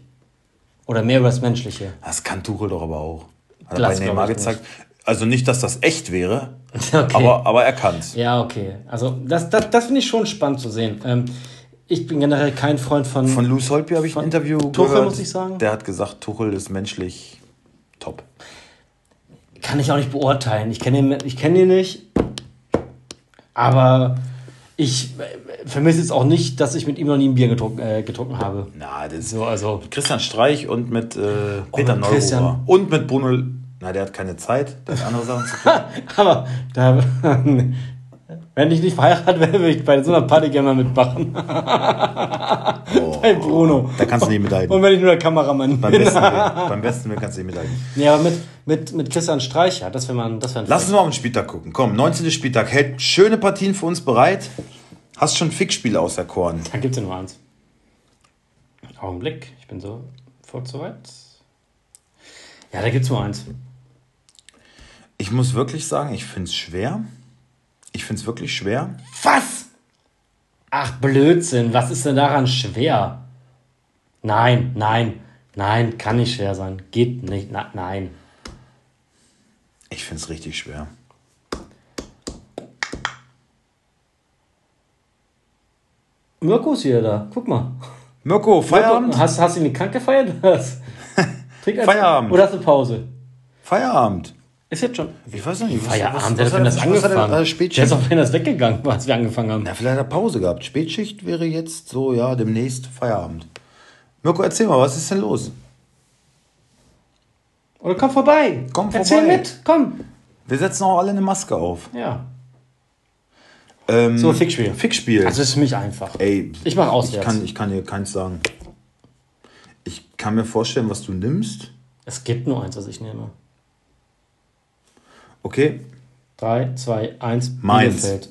Oder mehr über das Menschliche. Das kann Tuchel doch aber auch. Hat er Das bei Neymar gezeigt. Also nicht, dass das echt wäre, [laughs] Okay. aber, aber er kann es. Ja, okay. Also das, das, das finde ich schon spannend zu sehen. Ähm, ich bin generell kein Freund von. Von Luis Holtby habe ich ein Interview Tuchel, gehört. muss ich sagen. Der hat gesagt, Tuchel ist menschlich top. kann ich auch nicht beurteilen. Ich kenne ihn, ich kenn ihn nicht. Aber ich äh, vermisse jetzt auch nicht, dass ich mit ihm noch nie ein Bier getrunken, äh, getrunken habe. Na, das ist So, also. Christian Streich und mit äh, Peter mit Neururer. Christian. Und mit Bruno. Na, der hat keine Zeit, der hat andere Sachen zu tun. [laughs] Aber da, [laughs] wenn ich nicht verheiratet wäre, würde ich bei so einer Party gerne mal mitmachen. [laughs] bei Bruno. Da kannst du nicht mithalten. Und wenn ich nur der Kameramann Beim bin. besten, Willen, [laughs] beim besten Willen kannst du nicht mithalten. Ja, aber mit, mit, mit Christian Streich, ja, das wäre mal das wär ein Lass uns mal auf den Spieltag gucken. Komm, 19. Spieltag hält schöne Partien für uns bereit. Hast schon Fixspiele auserkoren. Da gibt es ja nur eins. Augenblick, ich bin so voll zu weit. Ja, da gibt es nur eins. Ich muss wirklich sagen, ich finde es schwer. Ich finde es wirklich schwer. Was? Ach, Blödsinn, was ist denn daran schwer? Nein, nein, nein, kann nicht schwer sein. Geht nicht, na, nein. Ich finde es richtig schwer. Mirko ist wieder da, guck mal. Mirko, Feierabend? Mirko, hast, hast du ihn krank gefeiert [laughs] Feierabend. Oder hast du Pause? Feierabend. Ist jetzt schon. Ich weiß noch nicht. was- Feierabend, was- was das hat was hat er- angefangen. äh, Der Spätschicht. ist auf jeden Fall weggegangen, [laughs] als wir angefangen haben. Na, vielleicht hat er Pause gehabt. Spätschicht wäre jetzt so, ja, demnächst Feierabend. Mirko, erzähl mal, was ist denn los? Oder komm vorbei. Komm Erzähl vorbei. mit, komm. Wir setzen auch alle eine Maske auf. Ja. Ähm, So, Fickspiel. Fickspiel. Also, das ist für mich einfach. Ey, Ich mach ich auswärts. kann, ich kann dir keins sagen. Ich kann mir vorstellen, was du nimmst. Es gibt nur eins, was ich nehme. Okay. 3, 2, 1, Mainz. Bielefeld.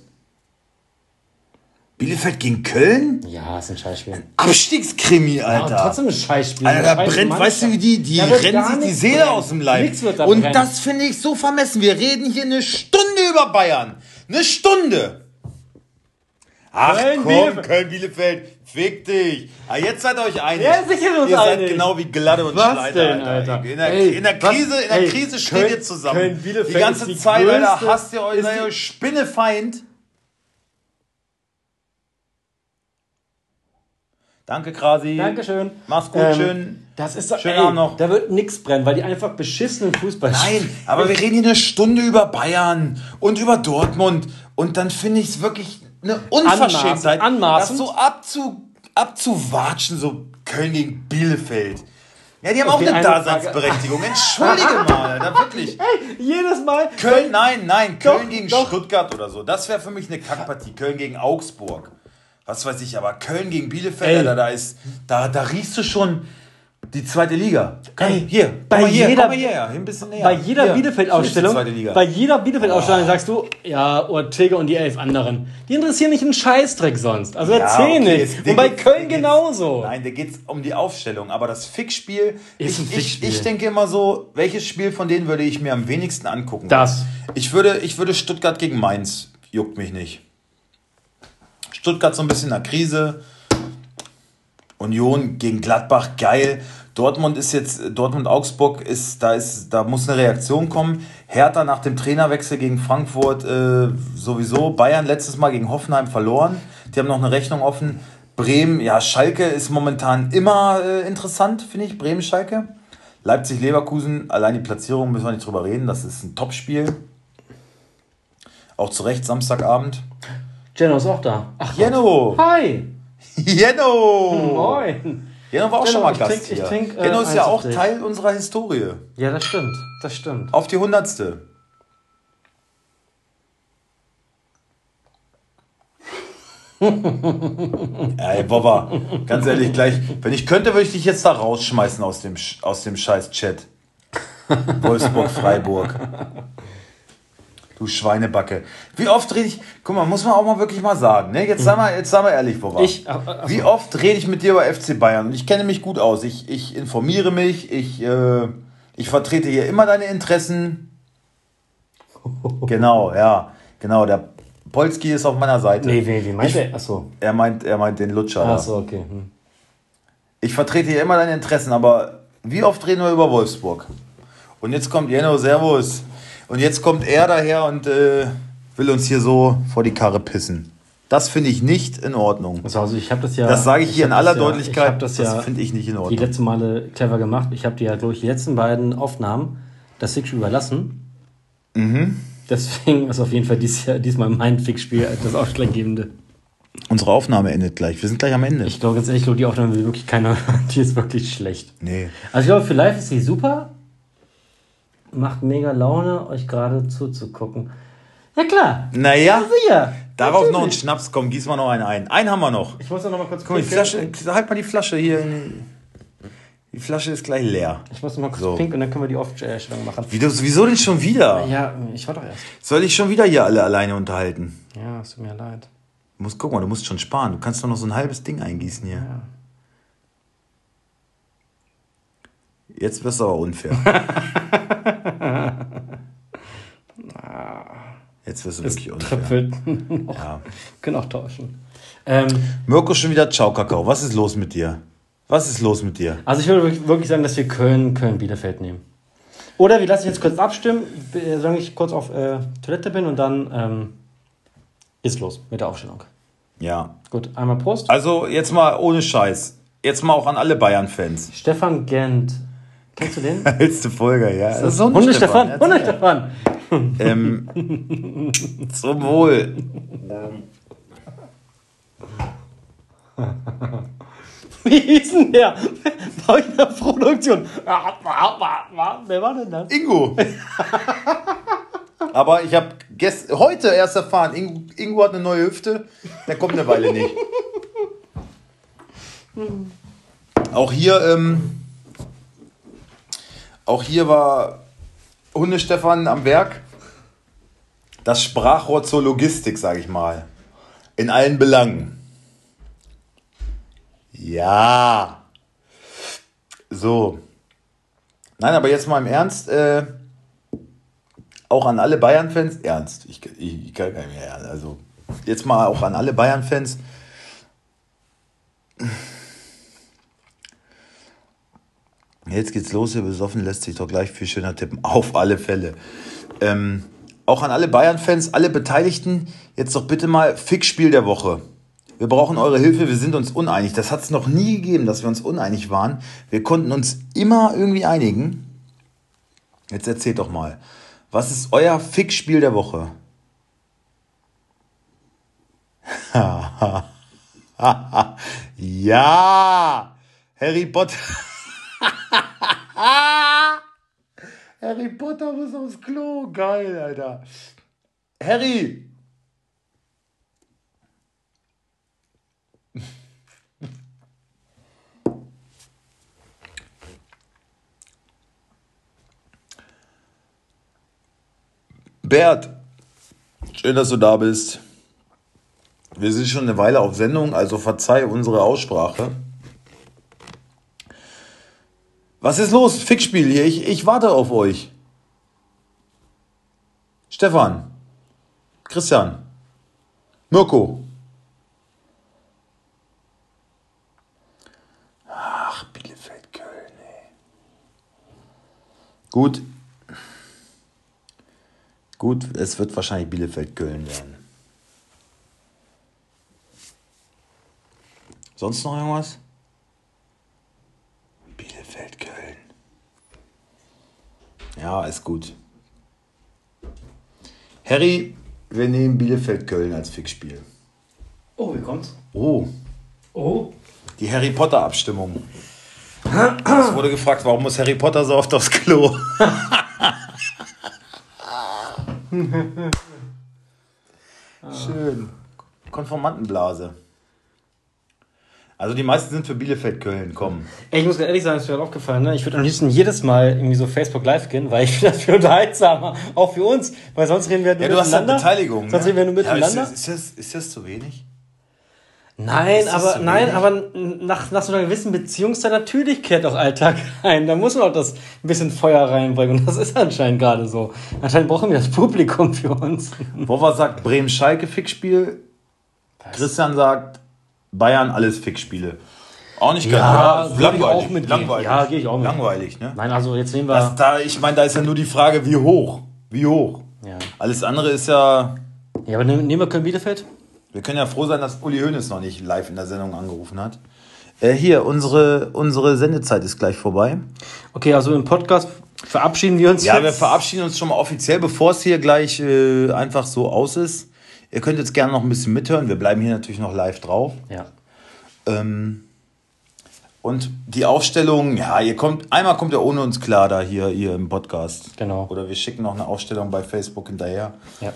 Bielefeld gegen Köln? Ja, ist ein Scheißspiel. Abstiegskrimi, Ja, Alter. und trotzdem ein Scheißspiel. Alter, da brennt, weißt du, wie die, die rennen sich die Seele brennen. aus dem Leib. Nichts wird da Und brennen. das finde ich so vermessen. Wir reden hier eine Stunde über Bayern. Eine Stunde. Ach Köln, komm, Bielefeld. Köln, Bielefeld, fick dich. Ah, jetzt seid ihr euch einig. Ja, sicher uns Ihr seid einig. genau wie Gladde und Was Schleider, denn, Alter? In der, Ey, in der was? Krise, in der Ey, Krise steht Köln- ihr zusammen. Köln, die ganze die Zeit, Alter, größte- hasst ihr euch, seid ihr Spinnefeind. Danke, Krasi. Dankeschön. Mach's gut, Ähm, schön. Das ist Schönen ey, Abend noch. Da wird nichts brennen, weil die einfach beschissenen Fußball Nein, aber wir reden hier eine Stunde über Bayern und über Dortmund und dann finde ich es wirklich eine Unverschämtheit, anmaßend. das so abzu, abzuwatschen, so Köln gegen Bielefeld. Ja, die haben Okay, auch eine eine Frage. Daseinsberechtigung. Entschuldige [laughs] mal, da wirklich. Jedes Mal. Köln, nein, nein, Doch, Köln gegen doch. Stuttgart oder so. Das wäre für mich eine Kackpartie. Köln gegen Augsburg. Was weiß ich, aber Köln gegen Bielefeld, Ey. Alter, da ist, da, da riechst du schon die zweite Liga. Ey, hier, bei komm hier, jeder- komm mal hier, hier ein bisschen näher. Bei jeder Bielefeld-Ausstellung, bei jeder Bielefeld-Ausstellung sagst du, ja, Ortega und die elf anderen. Die interessieren nicht einen Scheißdreck sonst. Also Ja, erzähl okay, nicht. es- Und bei Köln genauso. Nein, da geht es um die Aufstellung. Aber das Fickspiel, Ist ein ich, Fickspiel. Ich, ich denke immer so, welches Spiel von denen würde ich mir am wenigsten angucken? Das. Ich würde, ich würde Stuttgart gegen Mainz, juckt mich nicht. Stuttgart so ein bisschen in der Krise. Union gegen Gladbach, geil. Dortmund ist jetzt, Dortmund-Augsburg ist, da ist, da muss eine Reaktion kommen. Hertha nach dem Trainerwechsel gegen Frankfurt äh, sowieso. Bayern letztes Mal gegen Hoffenheim verloren. Die haben noch eine Rechnung offen. Bremen, ja, Schalke ist momentan immer äh, interessant, finde ich. Bremen-Schalke. Leipzig-Leverkusen, allein die Platzierung müssen wir nicht drüber reden. Das ist ein Topspiel. Auch zu Recht Samstagabend. Jenno ist auch da. Ach, Jenno! Hi! [laughs] Jenno! Moin! Jenno war auch Jenno, schon mal Gast trink- hier. trink, äh, Jenno ist ja auch. Teil unserer Historie. Ja, das stimmt. Das stimmt. Auf die hundertste. [laughs] Ey, Bobba, ganz ehrlich, gleich, wenn ich könnte, würde ich dich jetzt da rausschmeißen aus dem, aus dem scheiß Chat. [laughs] Wolfsburg, Freiburg. Du Schweinebacke. Wie oft rede ich, guck mal, muss man auch mal wirklich mal sagen, ne? Jetzt sag mal, jetzt sag mal ehrlich, Bobba. Ich- ach, ach, Wie oft rede ich mit dir über FC Bayern? Und ich kenne mich gut aus. Ich, ich informiere mich, ich, äh, ich vertrete hier immer deine Interessen. [laughs] Genau, ja. Genau, der Polski ist auf meiner Seite. Nee, wie, wie meint ich, er? Achso. Er meint, er meint den Lutscher. Achso, okay. Hm. Ich vertrete hier immer deine Interessen, aber wie oft reden wir über Wolfsburg? Und jetzt kommt Jenno, Servus. Und jetzt kommt er daher und äh, will uns hier so vor die Karre pissen. Das finde ich nicht in Ordnung. Also, also ich habe das ja. Das sage ich hier hab in aller das ja, Deutlichkeit. Ich habe das, ja finde ich nicht in die Ordnung. letzten Male clever gemacht. Ich habe dir ja durch die letzten beiden Aufnahmen das Fixspiel überlassen. Mhm. Deswegen ist auf jeden Fall dies, diesmal mein Fixspiel das Ausschlaggebende. Unsere Aufnahme endet gleich. Wir sind gleich am Ende. Ich glaube ganz ehrlich, ich die Aufnahme will wirklich keiner. [laughs] Die ist wirklich schlecht. nee. Also ich glaube, für live ist sie super. Macht mega Laune, euch gerade zuzugucken. Ja klar. Naja, Sicher. darauf noch ein Natürlich. Schnaps, komm, gieß mal noch einen ein. Einen haben wir noch. Ich muss noch mal kurz Guck mal, die pinkeln. Flasche, halt mal die Flasche hier. In die Flasche ist gleich leer. Ich muss noch mal kurz So. pinkeln und dann können wir die Aufstellung machen. Wie, wieso denn schon wieder? Ja, ich war doch erst. Soll ich schon wieder hier alle alleine unterhalten? Ja, es tut mir leid. Du musst, guck mal, du musst schon sparen. Du kannst doch noch so ein halbes Ding eingießen hier. Ja. Jetzt wirst du aber unfair. [laughs] [laughs] Jetzt wirst du Es wirklich unfair. tröpfelt. [laughs] Ja. Können auch tauschen. Ähm, Mirko schon wieder Ciao Kakao. Was ist los mit dir? Was ist los mit dir? also ich würde wirklich- sagen, dass wir Köln, Köln, Bielefeld nehmen. Oder wir lassen jetzt kurz abstimmen, solange ich kurz auf äh, Toilette bin und dann ähm, ist los mit der Aufstellung. Ja. Gut, einmal Prost. Also jetzt mal ohne Scheiß. Jetzt mal auch an alle Bayern-Fans. Stefan Gent. Kennst du den? [laughs] Letzte Folge, ja. Das ist so ein Hunde Stefan. Stefan. Hunde Stefan. Ähm, [laughs] zum Wohl. Wie hieß denn der? Bei der Produktion. Wer war denn das? Ingo. Aber ich habe heute erst erfahren, Ingo, Ingo hat eine neue Hüfte. Der kommt eine Weile nicht. [laughs] Auch hier, ähm, auch hier war Hunde Stefan am Werk. Das Sprachrohr zur Logistik, sage ich mal. In allen Belangen. Ja. So. Nein, aber jetzt mal im Ernst. Äh, auch an alle Bayern-Fans. Ernst. Ich, ich, ich kann gar nicht mehr. Also, jetzt mal auch an alle Bayern-Fans. Jetzt geht's los, hier besoffen lässt sich doch gleich viel schöner tippen. Auf alle Fälle. Ähm, auch an alle Bayern-Fans, alle Beteiligten, jetzt doch bitte mal Fixspiel der Woche. Wir brauchen eure Hilfe, wir sind uns uneinig. Das hat es noch nie gegeben, dass wir uns uneinig waren. Wir konnten uns immer irgendwie einigen. Jetzt erzählt doch mal, was ist euer Fixspiel der Woche? [laughs] ja! Harry Potter. [laughs] Harry Potter muss aufs Klo. Geil, Alter. Harry! Bert, schön, dass du da bist. Wir sind schon eine Weile auf Sendung, also verzeih unsere Aussprache. Was ist los? Fixspiel hier. Ich, ich warte auf euch. Stefan. Christian. Mirko. Ach, Bielefeld, Köln, ey. Gut. Gut, es wird wahrscheinlich Bielefeld-Köln werden. Sonst noch irgendwas? Bielefeld, Köln. Ja, ist gut. Harry, wir nehmen Bielefeld-Köln als Fixspiel. Oh, wie kommt's? Oh, Oh. die Harry Potter-Abstimmung. Es wurde gefragt, warum muss Harry Potter so oft aufs Klo? [laughs] Schön. Konformantenblase. Also die meisten sind für Bielefeld-Köln, komm. Ey, ich muss ganz ehrlich sagen, es ist mir aufgefallen, ne? ich würde am liebsten jedes Mal irgendwie so Facebook Live gehen, weil ich finde [laughs] das viel unterhaltsamer. Auch für uns, weil sonst reden wir nur Ja, du hast halt miteinander. Beteiligung. Sonst ne? reden wir nur Ja, miteinander. ist, das, ist, das, ist das zu wenig? Nein, Ist aber, zu nein, wenig? aber nach, nach so einer gewissen Beziehungszeit natürlich kehrt auch Alltag [laughs] rein. Da muss man auch das ein bisschen Feuer reinbringen. Und das ist anscheinend gerade so. Anscheinend brauchen wir das Publikum für uns. Wova sagt Bremen-Schalke Fixspiel. Christian sagt Bayern alles Fixspiele. Auch nicht Ja, geil. würde ich auch mitgehen. Langweilig. Ja, gehe ich auch mit. Langweilig, ne? Nein, also jetzt nehmen wir. Das, da, ich meine, da ist ja nur die Frage, wie hoch. Wie hoch. ja. Alles andere ist ja. ja, aber nehmen wir Köln-Bielefeld? Wir können ja froh sein, dass Uli Hoeneß noch nicht live in der Sendung angerufen hat. Äh, hier, unsere, unsere Sendezeit ist gleich vorbei. Okay, also im Podcast verabschieden wir uns Ja, jetzt. wir verabschieden uns schon mal offiziell, bevor es hier gleich äh, einfach so aus ist. Ihr könnt jetzt gerne noch ein bisschen mithören. Wir bleiben hier natürlich noch live drauf. Ja. Ähm, und die Aufstellung, ja, ihr kommt, einmal kommt ihr ohne uns klar da hier, hier im Podcast. Genau. Oder wir schicken noch eine Aufstellung bei Facebook hinterher. ja.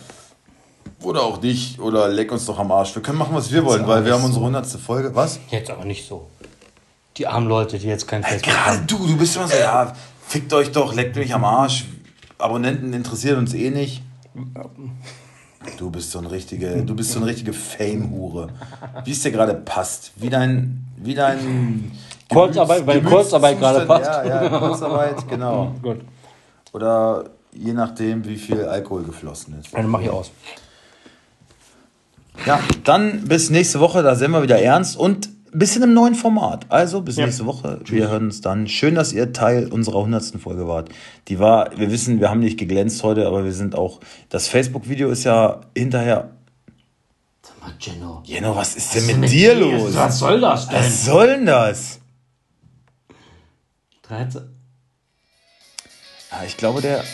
Oder auch nicht. Oder leck uns doch am Arsch. Wir können machen, was wir wollen, aber weil wir haben unsere so. hundertste Folge. Was? Jetzt aber nicht so. Die armen Leute, die jetzt kein Facebook Gerade haben. du, du bist immer so, ja, fickt euch doch, leckt mich am Arsch. Abonnenten interessieren uns eh nicht. Du bist so ein richtige, du bist so eine richtige Fame-Hure. Wie es dir gerade passt. Wie dein, wie dein [laughs] Kurzarbeit- weil Kurzarbeit gerade passt. Ja, ja, Kurzarbeit, genau. [laughs] Gut. Oder je nachdem, wie viel Alkohol geflossen ist. Dann mach ich aus. Ja, dann bis nächste Woche, da sind wir wieder ernst und ein bisschen im neuen Format. Also bis nächste Woche. Wir hören uns dann. Schön, dass ihr Teil unserer 100. Folge wart. Die war, wir wissen, wir haben nicht geglänzt heute, aber wir sind auch, das Facebook-Video ist ja hinterher, Sag mal, Jenno. Jeno, was ist denn mit dir los? Was soll das denn? Was soll denn das? 13. Ja, ich glaube, der,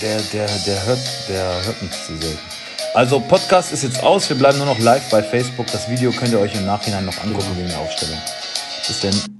der, der, der hört, der hört mich zu selten. Also Podcast ist jetzt aus, wir bleiben nur noch live bei Facebook. Das Video könnt ihr euch im Nachhinein noch angucken wegen der Aufstellung. Bis denn.